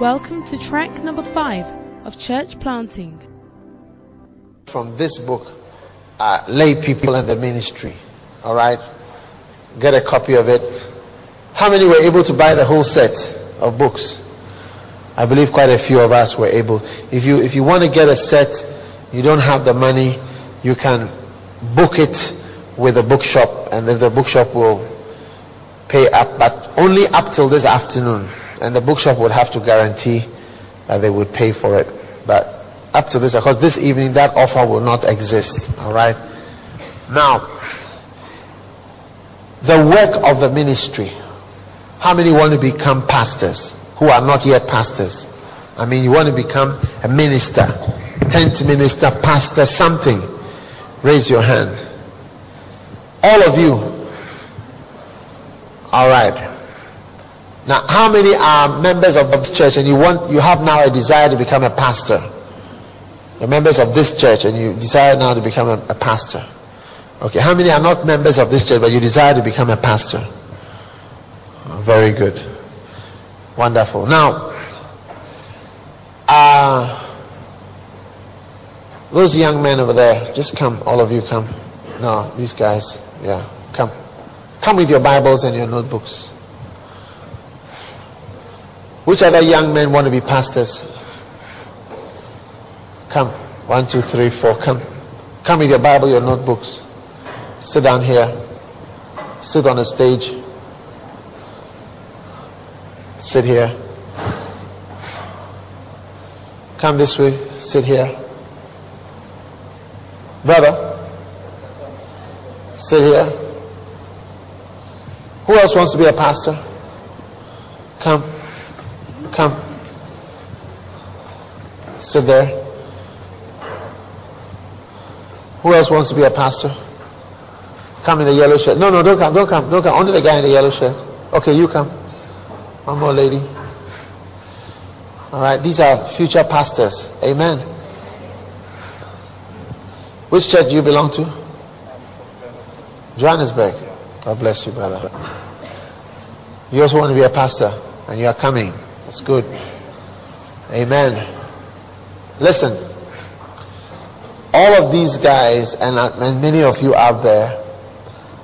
Welcome to track number five of church planting. From this book, uh, Lay People and the Ministry. All right? Get a copy of it. How many were able to buy the whole set of books? I believe quite a few of us were able. If you if you want to get a set, you don't have the money, you can book it with a bookshop, and then the bookshop will pay up, but only up till this afternoon. And the bookshop would have to guarantee that they would pay for it. But up to this, because this evening that offer will not exist. All right. Now, the work of the ministry. How many want to become pastors who are not yet pastors? I mean, you want to become a minister, tent minister, pastor, something. Raise your hand. All of you. All right. Now, how many are members of this church and you want you have now a desire to become a pastor? You're members of this church and you desire now to become a, a pastor. Okay, how many are not members of this church but you desire to become a pastor? Oh, very good. Wonderful. Now, uh, those young men over there, just come, all of you come. No, these guys, yeah, come. Come with your Bibles and your notebooks. Which other young men want to be pastors? Come. One, two, three, four. Come. Come with your Bible, your notebooks. Sit down here. Sit on the stage. Sit here. Come this way. Sit here. Brother. Sit here. Who else wants to be a pastor? Come. Come. Sit there. Who else wants to be a pastor? Come in the yellow shirt. No, no, don't come, don't come, don't come. Only the guy in the yellow shirt. Okay, you come. One more lady. All right, these are future pastors. Amen. Which church do you belong to? Johannesburg. God bless you, brother. You also want to be a pastor, and you are coming. That's good. Amen. Listen, all of these guys, and, uh, and many of you out there,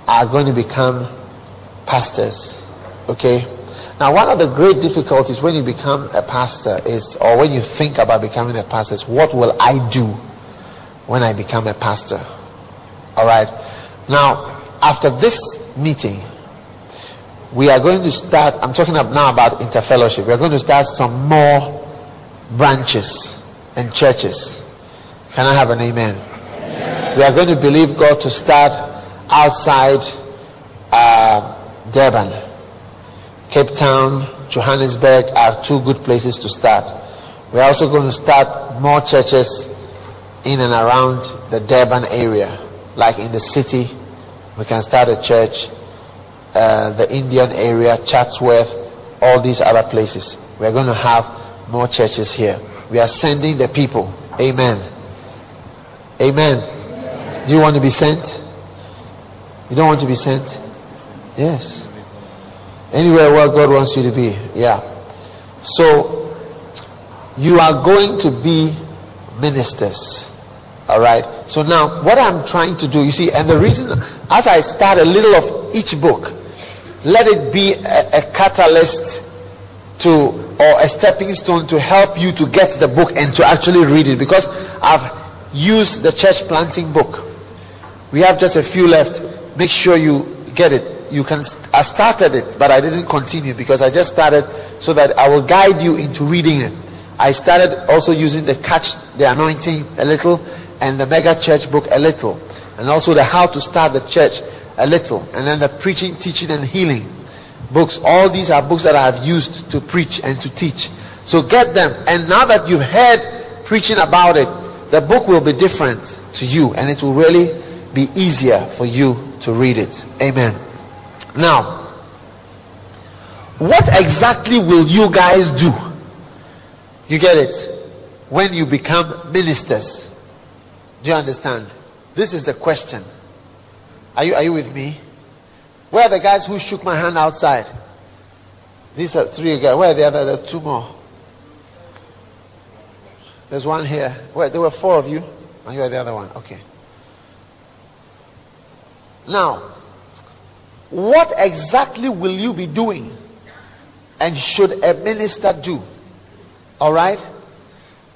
are going to become pastors. Okay? Now, one of the great difficulties when you become a pastor is, or when you think about becoming a pastor, is what will I do when I become a pastor? All right? Now, after this meeting, we are going to start. I'm talking now about interfellowship. We are going to start some more branches and churches. Can I have an amen? amen. We are going to believe God to start outside uh, Durban. Cape Town, Johannesburg are two good places to start. We're also going to start more churches in and around the Durban area, like in the city. We can start a church uh, the Indian area, Chatsworth, all these other places. We're going to have more churches here. We are sending the people. Amen. Amen. Do you want to be sent? You don't want to be sent? Yes. Anywhere where God wants you to be. Yeah. So, you are going to be ministers. All right. So now, what I'm trying to do, you see, and the reason, as I start a little of each book, let it be a, a catalyst to or a stepping stone to help you to get the book and to actually read it because I've used the church planting book. We have just a few left. Make sure you get it. You can I started it, but I didn't continue because I just started so that I will guide you into reading it. I started also using the catch the anointing a little and the mega church book a little and also the how to start the church a little. And then the preaching, teaching, and healing books. All these are books that I have used to preach and to teach. So get them. And now that you've heard preaching about it, the book will be different to you and it will really be easier for you to read it. Amen. Now, what exactly will you guys do? You get it? When you become ministers. Do you understand? This is the question. Are you, are you with me? Where are the guys who shook my hand outside? These are three guys. Where are the other? There's two more. There's one here. Wait, there were four of you, and you are the other one. Okay. Now, what exactly will you be doing? And should a minister do? All right?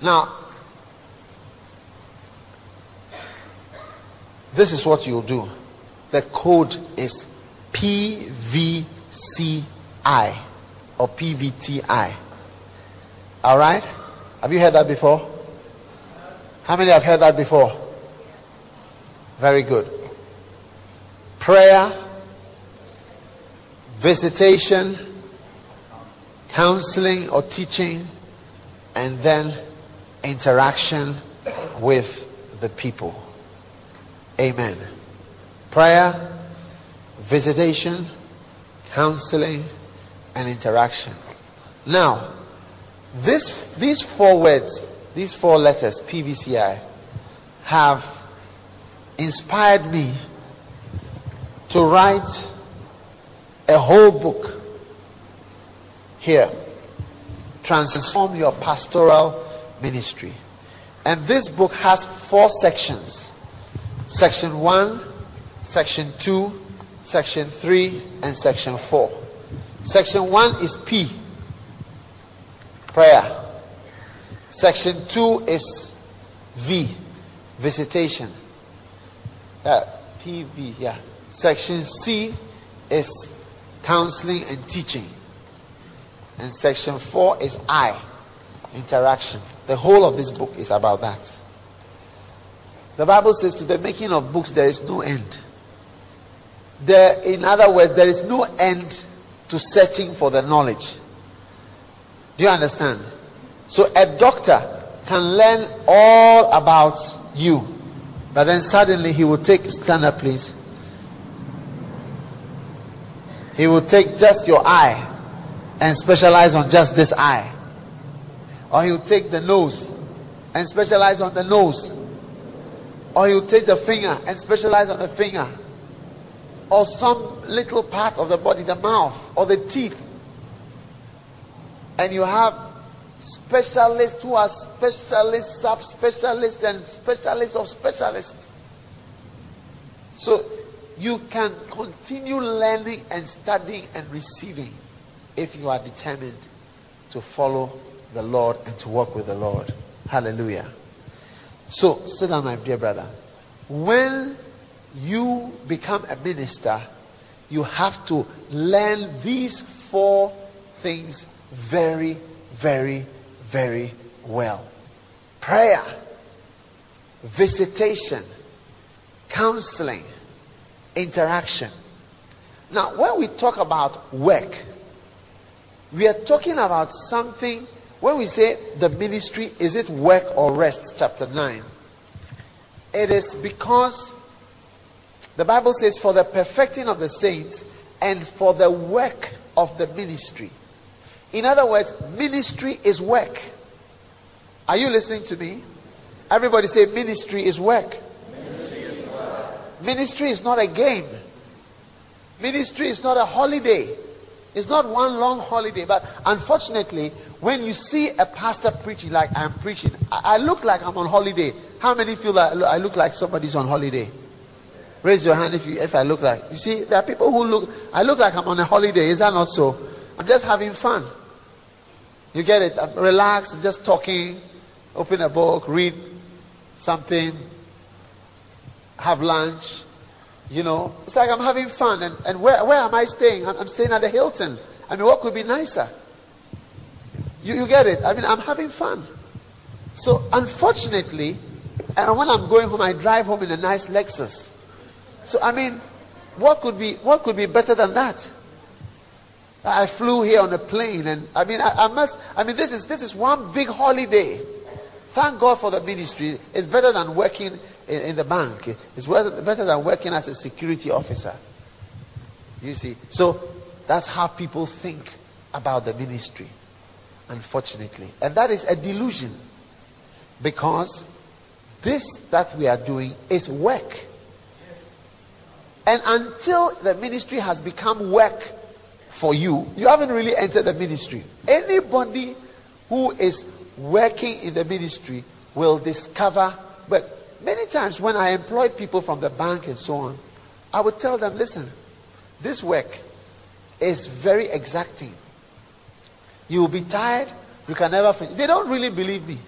Now, this is what you'll do. The code is PVCI or PVTI. All right? Have you heard that before? How many have heard that before? Very good. Prayer, visitation, counseling or teaching, and then interaction with the people. Amen. Prayer, visitation, counseling, and interaction. Now, this, these four words, these four letters, PVCI, have inspired me to write a whole book here. Transform your pastoral ministry. And this book has four sections section 1, section 2, section 3, and section 4. Section 1 is P, prayer. Section 2 is V, visitation. Uh, PV, yeah. Section C is counseling and teaching. And section 4 is I, interaction. The whole of this book is about that. The Bible says to the making of books there is no end. There, in other words, there is no end to searching for the knowledge. Do you understand? So a doctor can learn all about you, but then suddenly he will take stand up, please. He will take just your eye and specialize on just this eye. Or he'll take the nose and specialize on the nose. Or he'll take the finger and specialize on the finger. Or some little part of the body, the mouth or the teeth. And you have specialists who are specialists, subspecialists, and specialists of specialists. So you can continue learning and studying and receiving if you are determined to follow the Lord and to work with the Lord. Hallelujah. So, sit down, my dear brother. When you become a minister, you have to learn these four things very, very, very well prayer, visitation, counseling, interaction. Now, when we talk about work, we are talking about something, when we say the ministry, is it work or rest? Chapter 9. It is because the Bible says, for the perfecting of the saints and for the work of the ministry. In other words, ministry is work. Are you listening to me? Everybody say, ministry is work. Ministry is, not a game. Ministry is not a holiday. It's not one long holiday, but unfortunately, when you see a pastor preaching like I'm preaching, I, I look like I'm on holiday. How many feel that I look like somebody's on holiday? Raise your hand if you if I look like. You see, there are people who look. I look like I'm on a holiday. Is that not so? I'm just having fun. You get it? I'm relaxed, I'm just talking. Open a book, read something, have lunch, you know, it's like I'm having fun. And, and where, where am I staying? I'm, I'm staying at the Hilton. I mean, what could be nicer? You, you get it? I mean, I'm having fun. So, unfortunately, and when I'm going home, I drive home in a nice Lexus. So, I mean, what could be what could be better than that? I flew here on a plane, and I mean, I, I must. I mean, this is this is one big holiday. Thank God for the ministry. It's better than working in, in the bank. It's better than working as a security officer. You see? So that's how people think about the ministry, unfortunately. And that is a delusion. Because this that we are doing is work. And until the ministry has become work for you, you haven't really entered the ministry. Anybody who is working in the ministry will discover. But many times when I employed people from the bank and so on, I would tell them, listen, this work is very exacting. You will be tired, you can never finish. They don't really believe me.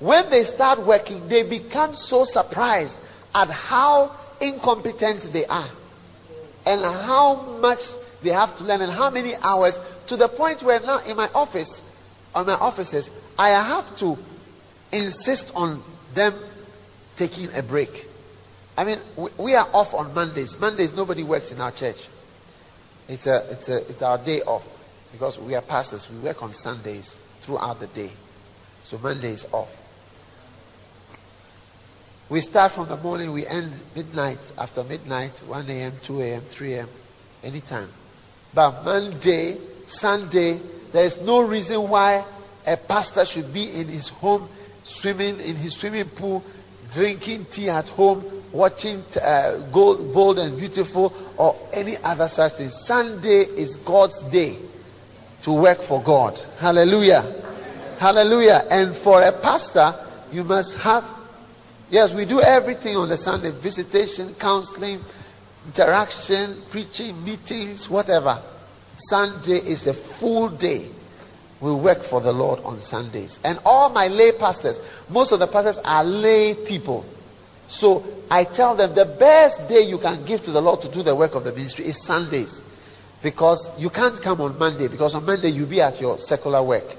When they start working, they become so surprised at how incompetent they are and how much they have to learn and how many hours to the point where now in my office, on my offices, I have to insist on them taking a break. I mean, we, we are off on Mondays. Mondays, nobody works in our church. It's, a, it's, a, it's our day off because we are pastors. We work on Sundays throughout the day. So Monday is off. We start from the morning, we end midnight, after midnight, 1 a.m., 2 a.m., 3 a.m., anytime. But Monday, Sunday, there is no reason why a pastor should be in his home, swimming in his swimming pool, drinking tea at home, watching uh, gold, bold and beautiful, or any other such thing. Sunday is God's day to work for God. Hallelujah. Hallelujah. And for a pastor, you must have Yes, we do everything on the Sunday visitation, counseling, interaction, preaching, meetings, whatever. Sunday is a full day. We work for the Lord on Sundays. And all my lay pastors, most of the pastors are lay people. So I tell them the best day you can give to the Lord to do the work of the ministry is Sundays. Because you can't come on Monday, because on Monday you'll be at your secular work.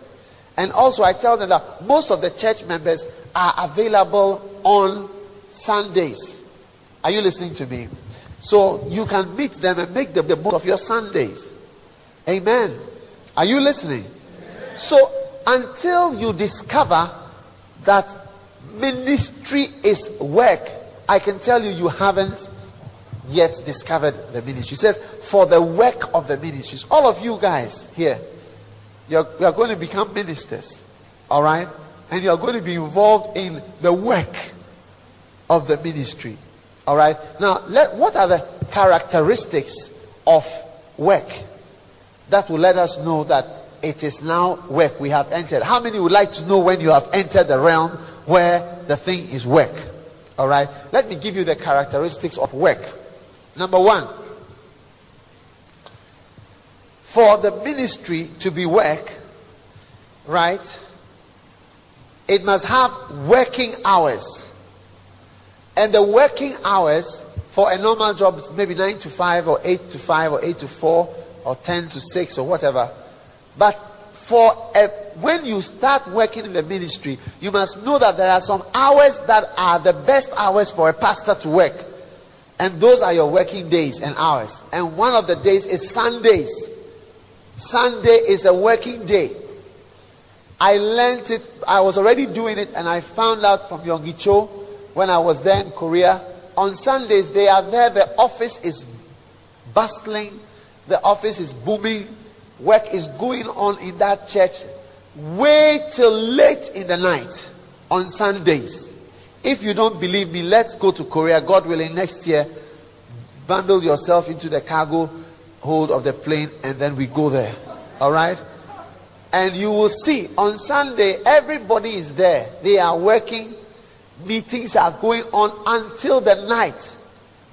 And also, I tell them that most of the church members are available on Sundays. Are you listening to me? So you can meet them and make them the most of your Sundays. Amen. Are you listening? So until you discover that ministry is work, I can tell you you haven't yet discovered the ministry. It says, for the work of the ministries. All of you guys here, you're, you're going to become ministers. All right? And you're going to be involved in the work of the ministry. All right. Now, let, what are the characteristics of work that will let us know that it is now work we have entered? How many would like to know when you have entered the realm where the thing is work? All right. Let me give you the characteristics of work. Number one, for the ministry to be work, right, it must have working hours. And the working hours for a normal job is maybe 9 to 5 or 8 to 5 or 8 to 4 or 10 to 6 or whatever. But for a, when you start working in the ministry, you must know that there are some hours that are the best hours for a pastor to work. And those are your working days and hours. And one of the days is Sundays. Sunday is a working day. I learned it, I was already doing it, and I found out from Yonggi Cho when I was there in Korea. On Sundays, they are there, the office is bustling, the office is booming, work is going on in that church. Wait till late in the night on Sundays. If you don't believe me, let's go to Korea, God willing, next year. Bundle yourself into the cargo hold of the plane, and then we go there. All right? And you will see on Sunday, everybody is there. They are working meetings are going on until the night.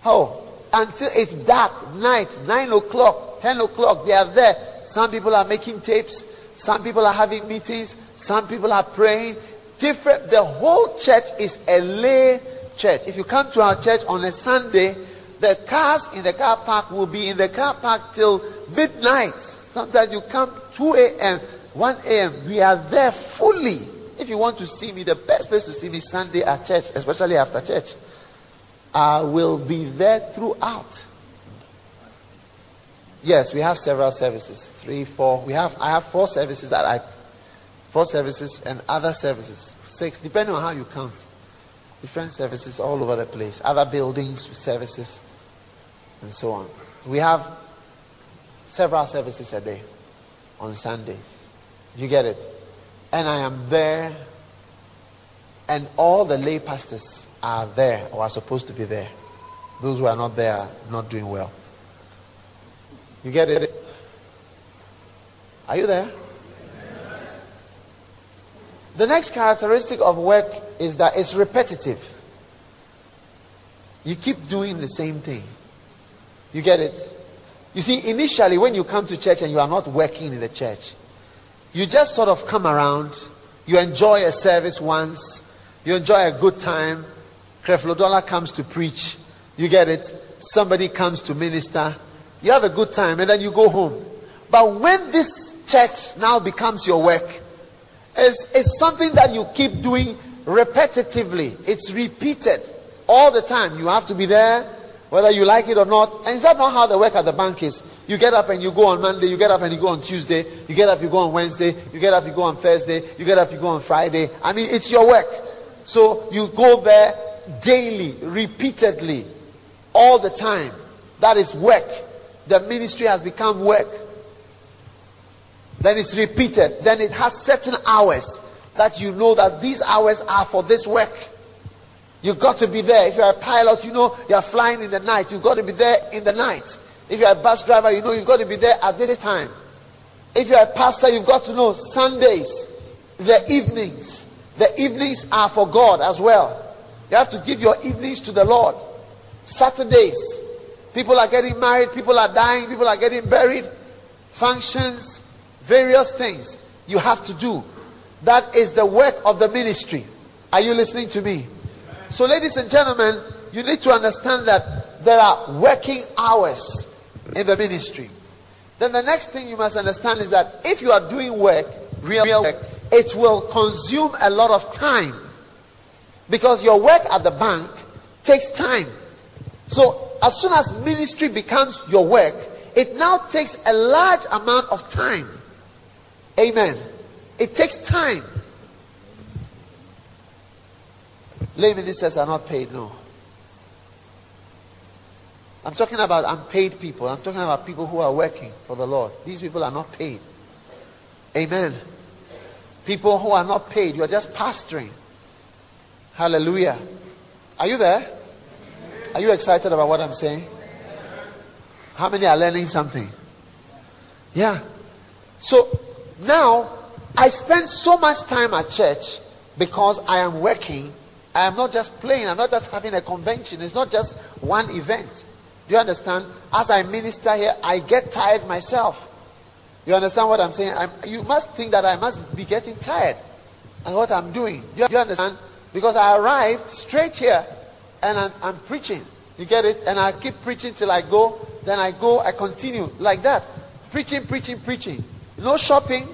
Oh, until it's dark, night, 9 o'clock, 10 o'clock, they are there. Some people are making tapes, some people are having meetings, some people are praying. Different, the whole church is a lay church. If you come to our church on a Sunday, the cars in the car park will be in the car park till midnight. Sometimes you come 2 a.m., 1 a.m. We are there fully if you want to see me, the best place to see me Sunday at church, especially after church. I will be there throughout. Yes, we have several services. Three, four. We have I have four services that I four services and other services. Six, depending on how you count. Different services all over the place. Other buildings, services, and so on. We have several services a day on Sundays. You get it? And I am there, and all the lay pastors are there or are supposed to be there. Those who are not there are not doing well. You get it? Are you there? The next characteristic of work is that it's repetitive. You keep doing the same thing. You get it? You see, initially, when you come to church and you are not working in the church, you just sort of come around, you enjoy a service once, you enjoy a good time. Creflo comes to preach, you get it? Somebody comes to minister, you have a good time, and then you go home. But when this church now becomes your work, it's, it's something that you keep doing repetitively, it's repeated all the time. You have to be there, whether you like it or not. And is that not how the work at the bank is? You get up and you go on Monday, you get up and you go on Tuesday, you get up, you go on Wednesday, you get up, you go on Thursday, you get up, you go on Friday. I mean, it's your work. So you go there daily, repeatedly, all the time. That is work. The ministry has become work. Then it's repeated. Then it has certain hours that you know that these hours are for this work. You've got to be there. If you're a pilot, you know you're flying in the night. You've got to be there in the night. If you're a bus driver, you know you've got to be there at this time. If you're a pastor, you've got to know Sundays, the evenings. The evenings are for God as well. You have to give your evenings to the Lord. Saturdays, people are getting married, people are dying, people are getting buried, functions, various things you have to do. That is the work of the ministry. Are you listening to me? So, ladies and gentlemen, you need to understand that there are working hours in the ministry. Then the next thing you must understand is that if you are doing work, real work, it will consume a lot of time. Because your work at the bank takes time. So as soon as ministry becomes your work, it now takes a large amount of time. Amen. It takes time. Lay ministers are not paid, no. I'm talking about unpaid people. I'm talking about people who are working for the Lord. These people are not paid. Amen. People who are not paid, you're just pastoring. Hallelujah. Are you there? Are you excited about what I'm saying? How many are learning something? Yeah. So now I spend so much time at church because I am working. I am not just playing, I'm not just having a convention, it's not just one event. You understand? As I minister here, I get tired myself. You understand what I'm saying? I'm, you must think that I must be getting tired and what I'm doing. Do you understand? Because I arrived straight here and I'm, I'm preaching. You get it? And I keep preaching till I go. Then I go, I continue like that. Preaching, preaching, preaching. No shopping,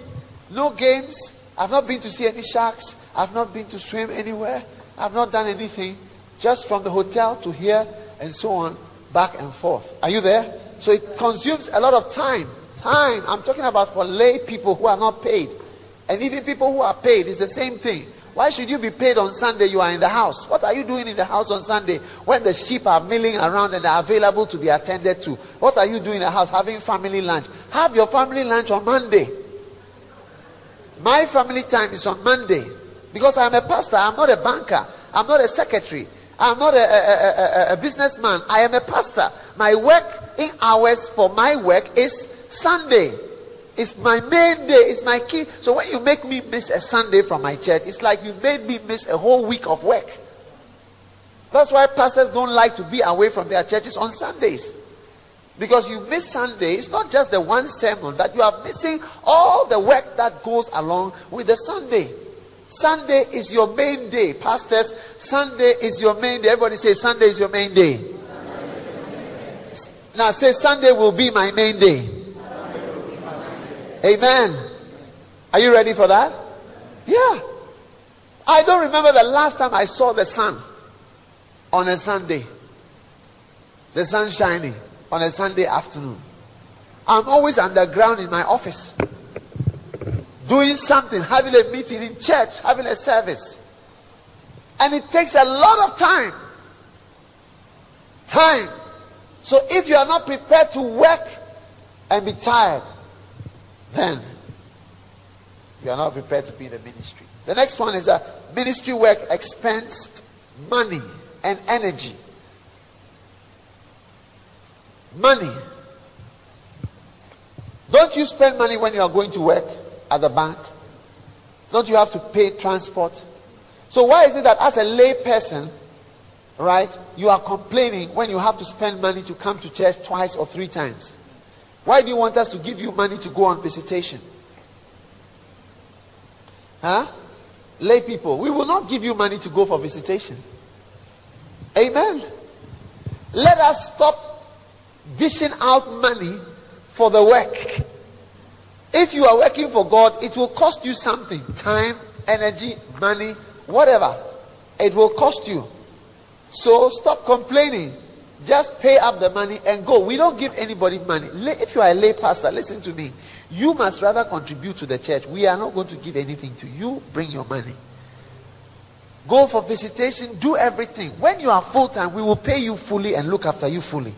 no games. I've not been to see any sharks. I've not been to swim anywhere. I've not done anything. Just from the hotel to here and so on, back and forth. Are you there? So it consumes a lot of time. Time. I'm talking about for lay people who are not paid. And even people who are paid, it's the same thing. Why should you be paid on Sunday? You are in the house. What are you doing in the house on Sunday when the sheep are milling around and are available to be attended to? What are you doing in the house? Having family lunch. Have your family lunch on Monday. My family time is on Monday because I'm a pastor. I'm not a banker. I'm not a secretary. I'm not a, a, a, a businessman. I am a pastor. My working hours for my work is Sunday. It's my main day. It's my key. So when you make me miss a Sunday from my church, it's like you made me miss a whole week of work. That's why pastors don't like to be away from their churches on Sundays. Because you miss Sunday, it's not just the one sermon, that you are missing all the work that goes along with the Sunday. Sunday is your main day. Pastors, Sunday is your main day. Everybody say Sunday is your main day. Now say Sunday will be my main day. Amen. Are you ready for that? Yeah. I don't remember the last time I saw the sun on a Sunday. The sun shining on a Sunday afternoon. I'm always underground in my office. Doing something, having a meeting in church, having a service. And it takes a lot of time. Time. So if you are not prepared to work and be tired, then you are not prepared to be in the ministry. The next one is that ministry work expends money and energy. Money. Don't you spend money when you are going to work at the bank? Don't you have to pay transport? So why is it that as a lay person, right, you are complaining when you have to spend money to come to church twice or three times? Why do you want us to give you money to go on visitation? Huh? Lay people, we will not give you money to go for visitation. Amen. Let us stop dishing out money for the work. If you are working for God, it will cost you something time, energy, money, whatever. It will cost you. So stop complaining. Just pay up the money and go. We don't give anybody money. If you are a lay pastor, listen to me. You must rather contribute to the church. We are not going to give anything to you. Bring your money. Go for visitation. Do everything. When you are full time, we will pay you fully and look after you fully.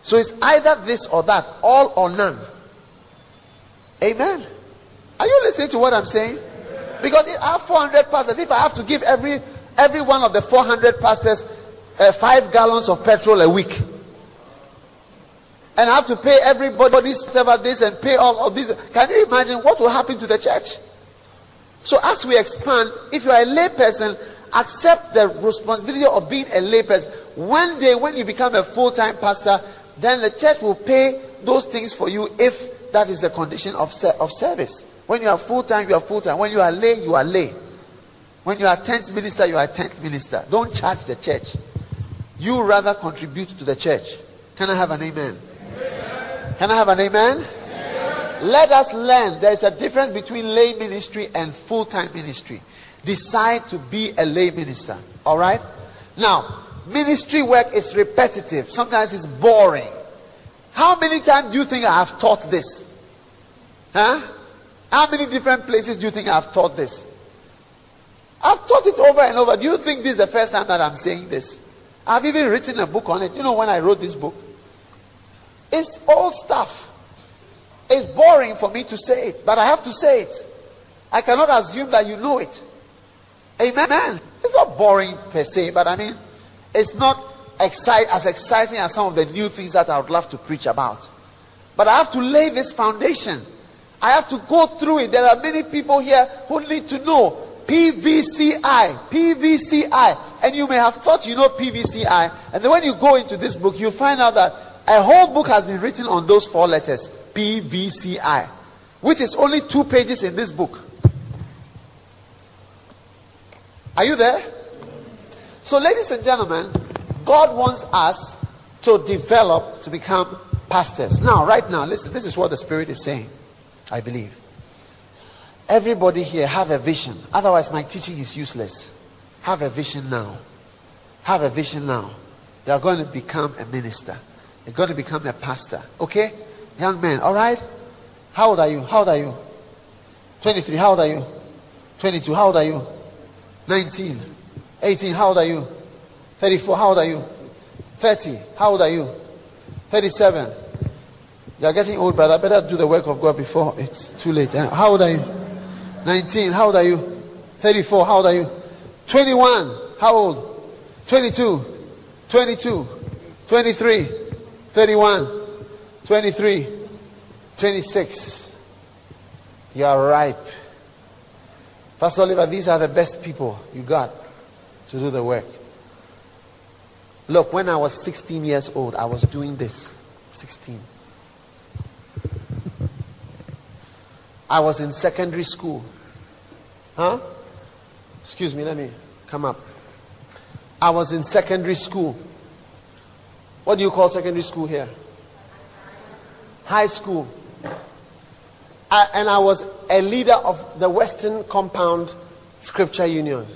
So it's either this or that, all or none. Amen. Are you listening to what I'm saying? Because if I have 400 pastors, if I have to give every every one of the 400 pastors uh, five gallons of petrol a week, and I have to pay everybody whatever this and pay all of this, can you imagine what will happen to the church? So as we expand, if you are a layperson, accept the responsibility of being a layperson. One day, when you become a full-time pastor, then the church will pay those things for you if that is the condition of, of service. When you are full time, you are full time. When you are lay, you are lay. When you are tent minister, you are tent minister. Don't charge the church. You rather contribute to the church. Can I have an amen? amen. Can I have an amen? amen? Let us learn there is a difference between lay ministry and full time ministry. Decide to be a lay minister. All right? Now, ministry work is repetitive, sometimes it's boring. How many times do you think I have taught this? Huh? How many different places do you think I've taught this? I've taught it over and over. Do you think this is the first time that I'm saying this? I've even written a book on it. You know, when I wrote this book, it's old stuff. It's boring for me to say it, but I have to say it. I cannot assume that you know it. Amen. It's not boring per se, but I mean, it's not excite, as exciting as some of the new things that I would love to preach about. But I have to lay this foundation. I have to go through it. There are many people here who need to know PVCI. PVCI. And you may have thought you know PVCI. And then when you go into this book, you find out that a whole book has been written on those four letters PVCI, which is only two pages in this book. Are you there? So, ladies and gentlemen, God wants us to develop to become pastors. Now, right now, listen, this is what the Spirit is saying, I believe. Everybody here have a vision. Otherwise, my teaching is useless. Have a vision now. Have a vision now. You are going to become a minister. You're going to become a pastor. Okay? Young man, all right? How old are you? How old are you? 23. How old are you? 22. How old are you? 19. 18. How old are you? 34. How old are you? 30. How old are you? 37. You are getting old, brother. Better do the work of God before it's too late. Eh, how old are you? 19. How old are you? 34. How old are you? 21. How old? 22. 22. 23. 31. 23. 26. You are ripe. Pastor Oliver, these are the best people you got to do the work. Look, when I was 16 years old, I was doing this. 16. I was in secondary school. Huh? Excuse me, let me come up. I was in secondary school. What do you call secondary school here? High school. I, and I was a leader of the Western Compound Scripture Union.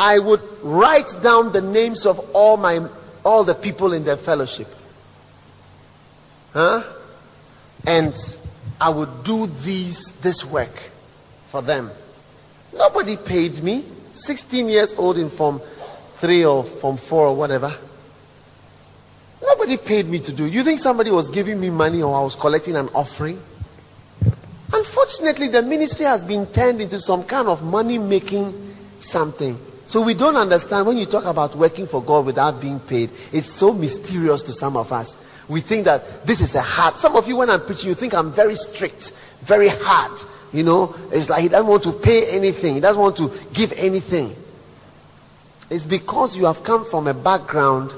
I would write down the names of all my all the people in the fellowship. Huh? And I would do these this work for them. Nobody paid me. 16 years old in form 3 or form 4 or whatever. Nobody paid me to do. You think somebody was giving me money or I was collecting an offering? Unfortunately, the ministry has been turned into some kind of money making something. So we don't understand when you talk about working for God without being paid. It's so mysterious to some of us. we think that this is a hard. Some of you, when I'm preaching, you think I'm very strict, very hard. You know, it's like he doesn't want to pay anything, he doesn't want to give anything. It's because you have come from a background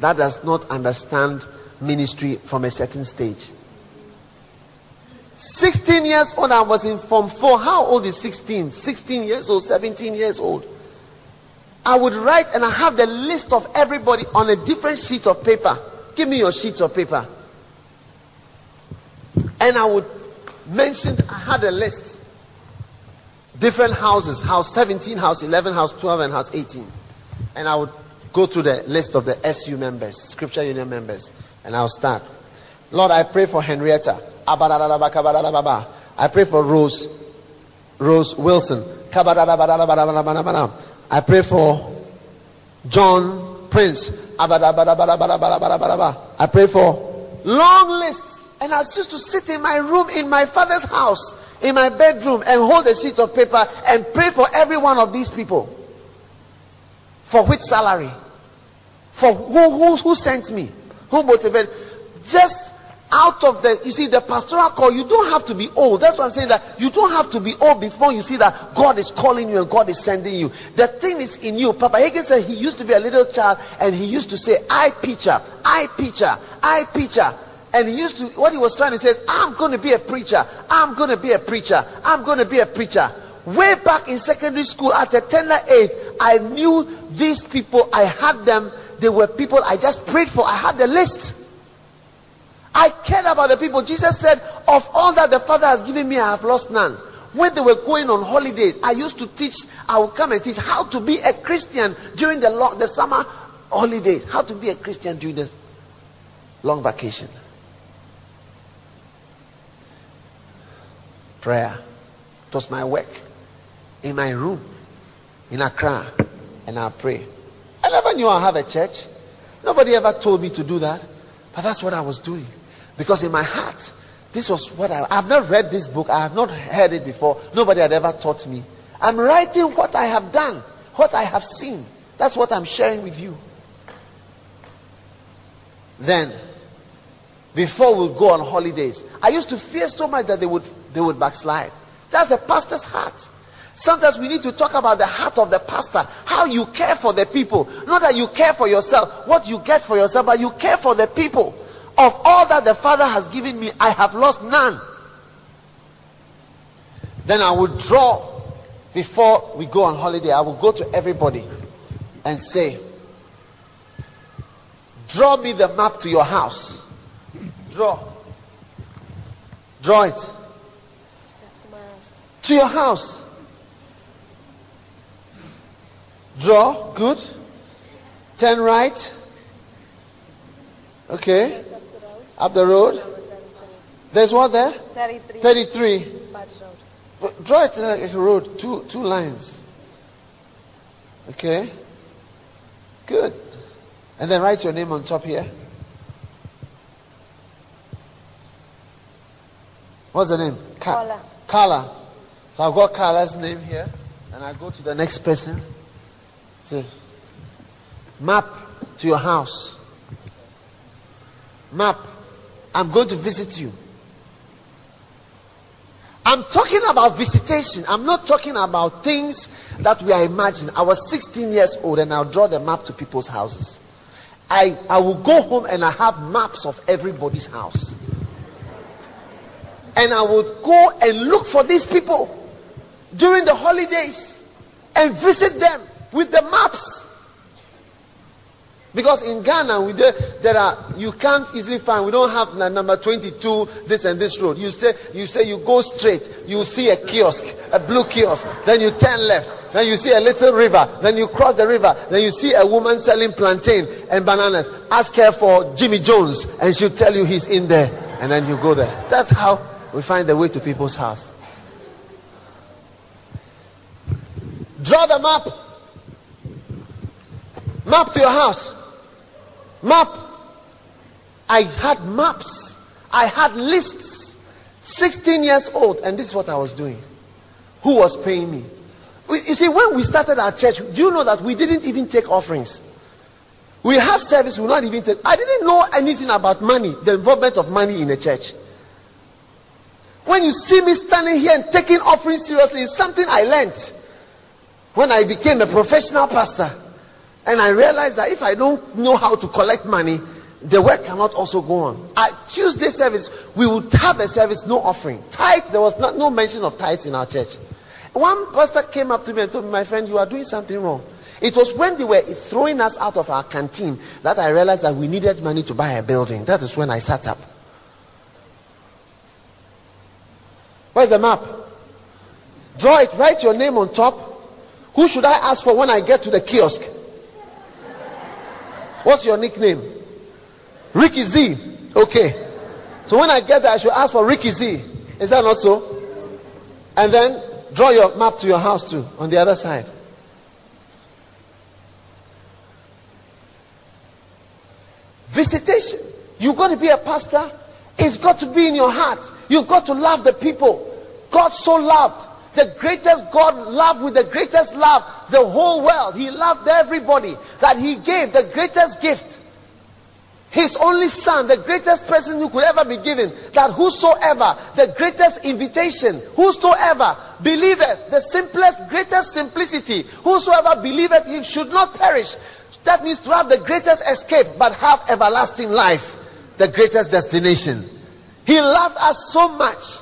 that does not understand ministry from a certain stage. 16 years old, I was in Form 4. How old is 16? 16 years old, 17 years old. I would write and I have the list of everybody on a different sheet of paper. Give me your sheets of paper. And I would mention, I had a list. Different houses, house 17, house 11, house 12, and house 18. And I would go through the list of the SU members, Scripture Union members, and I'll start. Lord, I pray for Henrietta. I pray for Rose, Rose Wilson. I pray for John Prince. I pray for long lists. And I used to sit in my room in my father's house, in my bedroom, and hold a sheet of paper and pray for every one of these people. For which salary? For who, who, who sent me? Who motivated? Just out of the you see the pastoral call you don't have to be old. That's what i'm saying that you don't have to be old before you see that god is calling you and god is sending you. The thing is in you. Papa Hagin said he used to be a little child and he used to say i preacher i preacher i preacher. And he used to what he was trying to say is i'm going to be a preacher i'm going to be a preacher i'm going to be a preacher. Way back in secondary school at a tender age i knew these people i had them. They were people i just prayed for. I had the list I cared about the people. Jesus said, Of all that the Father has given me, I have lost none. When they were going on holiday, I used to teach, I would come and teach how to be a Christian during the, long, the summer holidays. How to be a Christian during the long vacation. Prayer. It was my work. In my room. In Accra. And I pray. I never knew I have a church. Nobody ever told me to do that. But that's what I was doing. Because in my heart, this was what I have not read this book, I have not heard it before. Nobody had ever taught me. I'm writing what I have done, what I have seen. That's what I'm sharing with you. Then, before we go on holidays, I used to fear so much that they would they would backslide. That's the pastor's heart. Sometimes we need to talk about the heart of the pastor, how you care for the people. Not that you care for yourself, what you get for yourself, but you care for the people. Of all that the Father has given me, I have lost none. Then I will draw before we go on holiday. I will go to everybody and say, Draw me the map to your house. Draw. Draw it. To your house. Draw. Good. Turn right. Okay. Up the road? There's what there? 33. 33. Draw it like a road, two, two lines. Okay? Good. And then write your name on top here. What's the name? Ka- Carla. Carla. So I've got Carla's name here. And I go to the next person. See. Map to your house. Map. I'm going to visit you. I'm talking about visitation. I'm not talking about things that we are imagining. I was 16 years old and I'll draw the map to people's houses. I, I will go home and I have maps of everybody's house. And I would go and look for these people during the holidays and visit them with the maps. Because in Ghana, we there, there are you can't easily find. We don't have number twenty-two, this and this road. You say you say you go straight. You see a kiosk, a blue kiosk. Then you turn left. Then you see a little river. Then you cross the river. Then you see a woman selling plantain and bananas. Ask her for Jimmy Jones, and she'll tell you he's in there. And then you go there. That's how we find the way to people's house. Draw the map. Map to your house. Map. I had maps. I had lists. 16 years old, and this is what I was doing. Who was paying me? You see, when we started our church, do you know that we didn't even take offerings? We have service, we not even take. I didn't know anything about money, the involvement of money in a church. When you see me standing here and taking offering seriously, it's something I learned when I became a professional pastor. And I realized that if I don't know how to collect money, the work cannot also go on. At Tuesday service, we would have a service, no offering. Tithe, there was not, no mention of tithes in our church. One pastor came up to me and told me, My friend, you are doing something wrong. It was when they were throwing us out of our canteen that I realized that we needed money to buy a building. That is when I sat up. Where's the map? Draw it, write your name on top. Who should I ask for when I get to the kiosk? What's your nickname? Ricky Z. Okay. So when I get there, I should ask for Ricky Z. Is that not so? And then draw your map to your house too on the other side. Visitation. You're going to be a pastor. It's got to be in your heart. You've got to love the people. God so loved. The greatest God loved with the greatest love the whole world. He loved everybody that He gave the greatest gift. His only son, the greatest person who could ever be given, that whosoever, the greatest invitation, whosoever believeth, the simplest, greatest simplicity, whosoever believeth him should not perish. That means to have the greatest escape, but have everlasting life, the greatest destination. He loved us so much.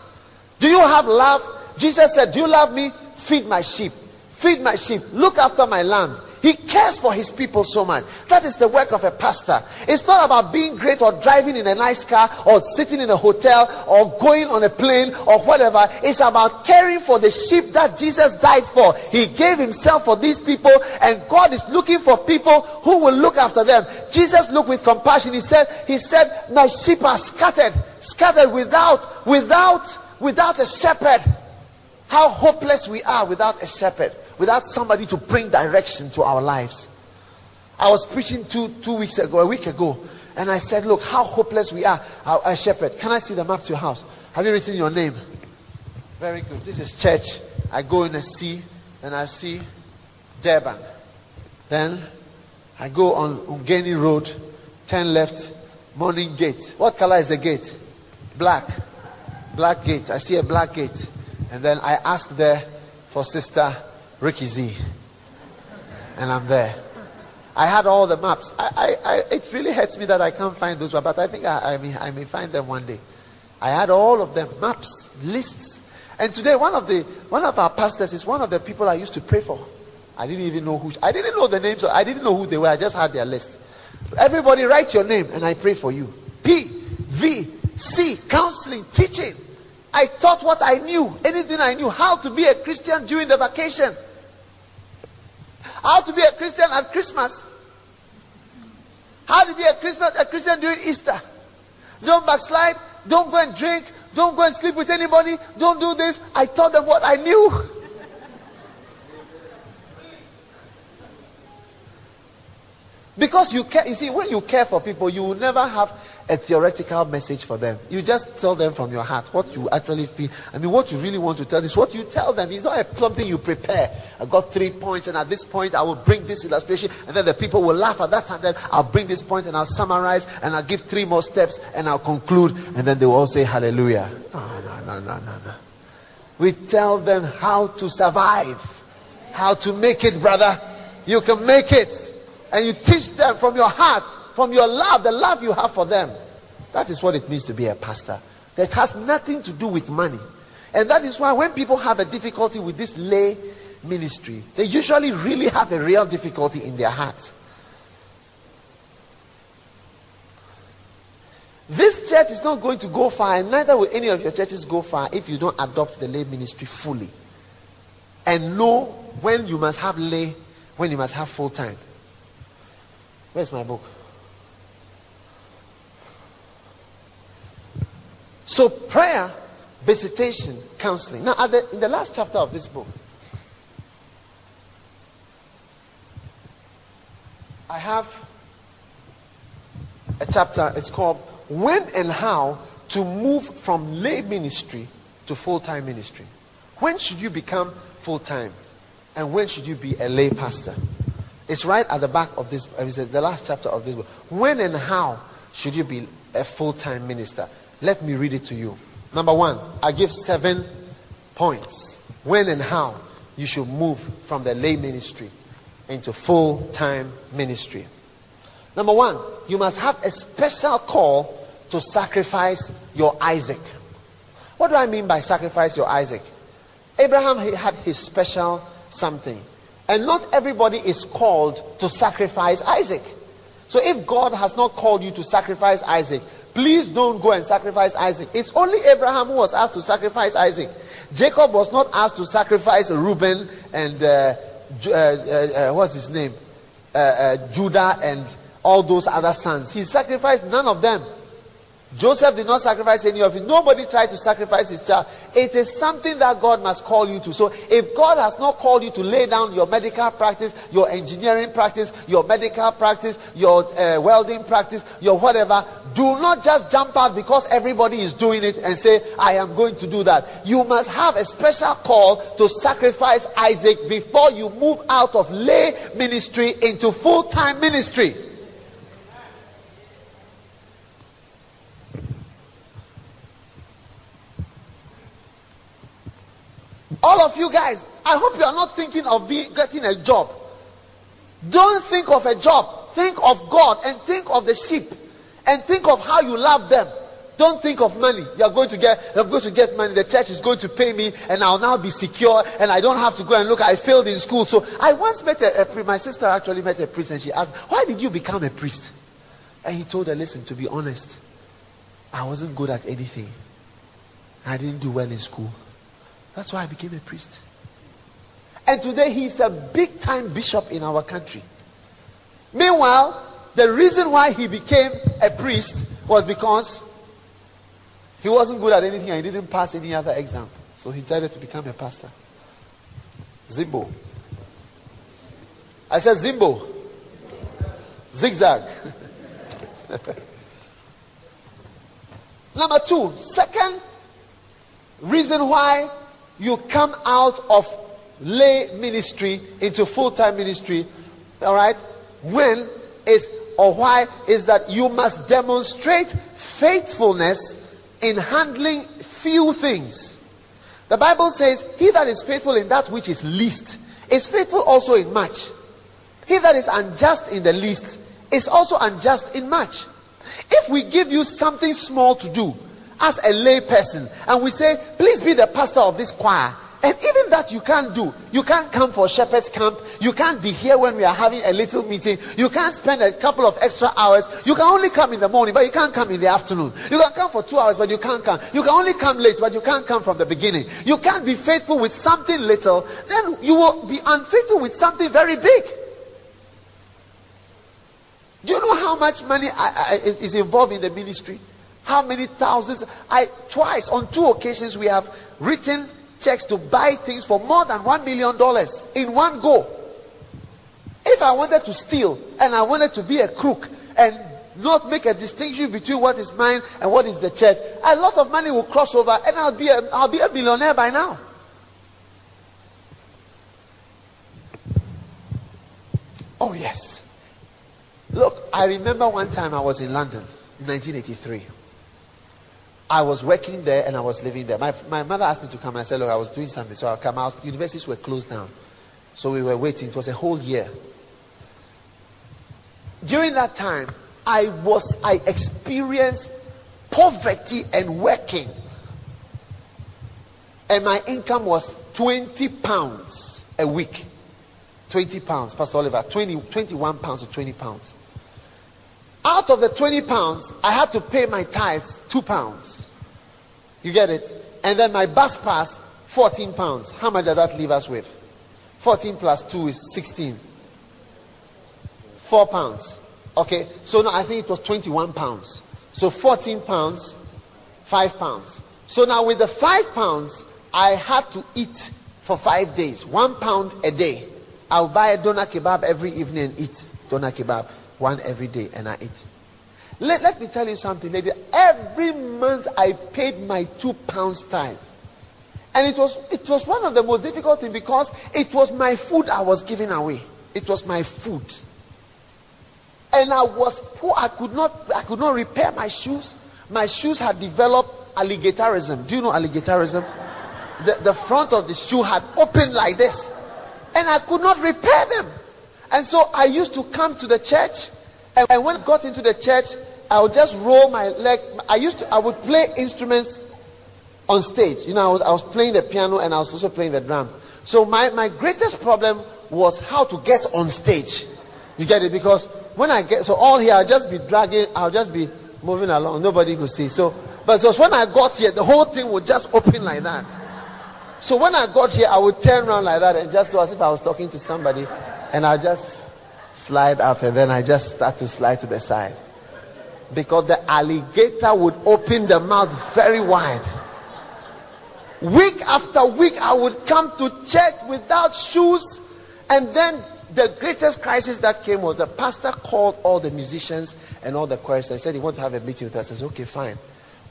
Do you have love? Jesus said, Do you love me? Feed my sheep. Feed my sheep. Look after my lambs. He cares for his people so much. That is the work of a pastor. It's not about being great or driving in a nice car or sitting in a hotel or going on a plane or whatever. It's about caring for the sheep that Jesus died for. He gave himself for these people and God is looking for people who will look after them. Jesus looked with compassion. He said, He said, My sheep are scattered, scattered without, without, without a shepherd. How hopeless we are without a shepherd without somebody to bring direction to our lives. I was preaching two, two weeks ago, a week ago, and I said, Look, how hopeless we are. A shepherd, can I see the map to your house? Have you written your name? Very good. This is church. I go in a sea and I see Durban. Then I go on Umgeni Road, 10 left, Morning Gate. What color is the gate? Black. Black gate. I see a black gate. And then I ask there for Sister Ricky Z. And I'm there. I had all the maps. I, I, I, it really hurts me that I can't find those, but I think I, I, may, I may find them one day. I had all of them, maps, lists. And today, one of the one of our pastors is one of the people I used to pray for. I didn't even know who. I didn't know the names. I didn't know who they were. I just had their list. Everybody, write your name, and I pray for you. P, V, C, counseling, teaching. I taught what I knew, anything I knew, how to be a Christian during the vacation. How to be a Christian at Christmas. How to be a Christmas a Christian during Easter. Don't backslide. Don't go and drink. Don't go and sleep with anybody. Don't do this. I taught them what I knew. Because you care, you see, when you care for people, you will never have a theoretical message for them. You just tell them from your heart what you actually feel. I mean, what you really want to tell is what you tell them. It's not something you prepare. I got three points, and at this point, I will bring this illustration, and then the people will laugh at that time. Then I'll bring this point, and I'll summarize, and I'll give three more steps, and I'll conclude, and then they will all say hallelujah. No, no, no, no, no, no. We tell them how to survive, how to make it, brother. You can make it and you teach them from your heart, from your love, the love you have for them. That is what it means to be a pastor. That has nothing to do with money. And that is why when people have a difficulty with this lay ministry, they usually really have a real difficulty in their hearts. This church is not going to go far, and neither will any of your churches go far if you don't adopt the lay ministry fully. And know when you must have lay, when you must have full time. Where's my book? So prayer, visitation, counseling. Now, the, in the last chapter of this book, I have a chapter. It's called "When and How to Move from Lay Ministry to Full-Time Ministry." When should you become full-time, and when should you be a lay pastor? It's right at the back of this, uh, it's the last chapter of this book. When and how should you be a full time minister? Let me read it to you. Number one, I give seven points. When and how you should move from the lay ministry into full time ministry. Number one, you must have a special call to sacrifice your Isaac. What do I mean by sacrifice your Isaac? Abraham he had his special something. And not everybody is called to sacrifice Isaac. So if God has not called you to sacrifice Isaac, please don't go and sacrifice Isaac. It's only Abraham who was asked to sacrifice Isaac. Jacob was not asked to sacrifice Reuben and uh, uh, uh, uh, what's his name? Uh, uh, Judah and all those other sons. He sacrificed none of them. Joseph did not sacrifice any of it. Nobody tried to sacrifice his child. It is something that God must call you to. So if God has not called you to lay down your medical practice, your engineering practice, your medical practice, your uh, welding practice, your whatever, do not just jump out because everybody is doing it and say, I am going to do that. You must have a special call to sacrifice Isaac before you move out of lay ministry into full time ministry. All of you guys, I hope you are not thinking of being, getting a job. Don't think of a job. Think of God and think of the sheep and think of how you love them. Don't think of money. You are going to get, I'm going to get money. The church is going to pay me, and I'll now be secure, and I don't have to go and look. I failed in school, so I once met a, a my sister actually met a priest, and she asked, "Why did you become a priest?" And he told her, "Listen, to be honest, I wasn't good at anything. I didn't do well in school. That's why I became a priest. And today he's a big time bishop in our country. Meanwhile, the reason why he became a priest was because he wasn't good at anything and he didn't pass any other exam. So he decided to become a pastor. Zimbo. I said Zimbo. Zigzag. Number two, second reason why you come out of lay ministry into full time ministry, all right, when is or why is that you must demonstrate faithfulness in handling few things. The Bible says, He that is faithful in that which is least is faithful also in much. He that is unjust in the least is also unjust in much. If we give you something small to do, as a lay person and we say, please be the pastor of this choir. And even that you can't do. You can't come for shepherd's camp. You can't be here when we are having a little meeting. You can't spend a couple of extra hours. You can only come in the morning, but you can't come in the afternoon. You can come for two hours, but you can't come. You can only come late, but you can't come from the beginning. You can't be faithful with something little, then you will be unfaithful with something very big. Do you know how much money is involved in the ministry? How many thousands? I twice on two occasions we have written checks to buy things for more than one million dollars in one go. If I wanted to steal and I wanted to be a crook and not make a distinction between what is mine and what is the church, a lot of money will cross over and I'll be a, I'll be a millionaire by now. Oh, yes. Look, I remember one time I was in London in 1983. I was working there and I was living there. My, my mother asked me to come. I said, Look, I was doing something. So I'll come out. Universities were closed down. So we were waiting. It was a whole year. During that time, I was, I experienced poverty and working. And my income was 20 pounds a week. 20 pounds, Pastor Oliver, 20, 21 pounds or 20 pounds. Out of the 20 pounds, I had to pay my tithes 2 pounds. You get it? And then my bus pass, 14 pounds. How much does that leave us with? 14 plus 2 is 16. 4 pounds. Okay, so now I think it was 21 pounds. So 14 pounds, 5 pounds. So now with the 5 pounds, I had to eat for 5 days. 1 pound a day. I'll buy a doner kebab every evening and eat doner kebab one every day and I eat. Let, let me tell you something, lady. Every month I paid my two pounds tithe. And it was it was one of the most difficult things because it was my food I was giving away. It was my food. And I was poor. I could not I could not repair my shoes. My shoes had developed alligatorism. Do you know alligatorism? The, the front of the shoe had opened like this. And I could not repair them. And so I used to come to the church. And, and when I got into the church, I would just roll my leg. I used to I would play instruments on stage. You know, I was, I was playing the piano and I was also playing the drum. So my, my greatest problem was how to get on stage. You get it? Because when I get so all here, I'll just be dragging, I'll just be moving along. Nobody could see. So, but it was when I got here, the whole thing would just open like that. So when I got here, I would turn around like that and just do as if I was talking to somebody, and I just slide up, and then I just start to slide to the side because the alligator would open the mouth very wide. Week after week, I would come to church without shoes. And then the greatest crisis that came was the pastor called all the musicians and all the choirs and said he wanted to have a meeting with us. I said, okay, fine.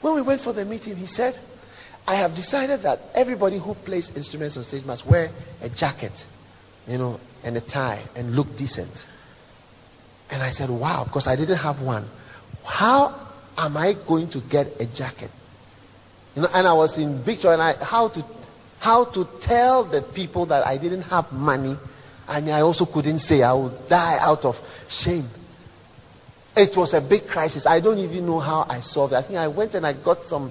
When we went for the meeting, he said, I have decided that everybody who plays instruments on stage must wear a jacket, you know, and a tie and look decent. And I said, wow, because I didn't have one. How am I going to get a jacket? You know, and I was in Victoria, and I how to how to tell the people that I didn't have money, and I also couldn't say I would die out of shame. It was a big crisis. I don't even know how I solved it. I think I went and I got some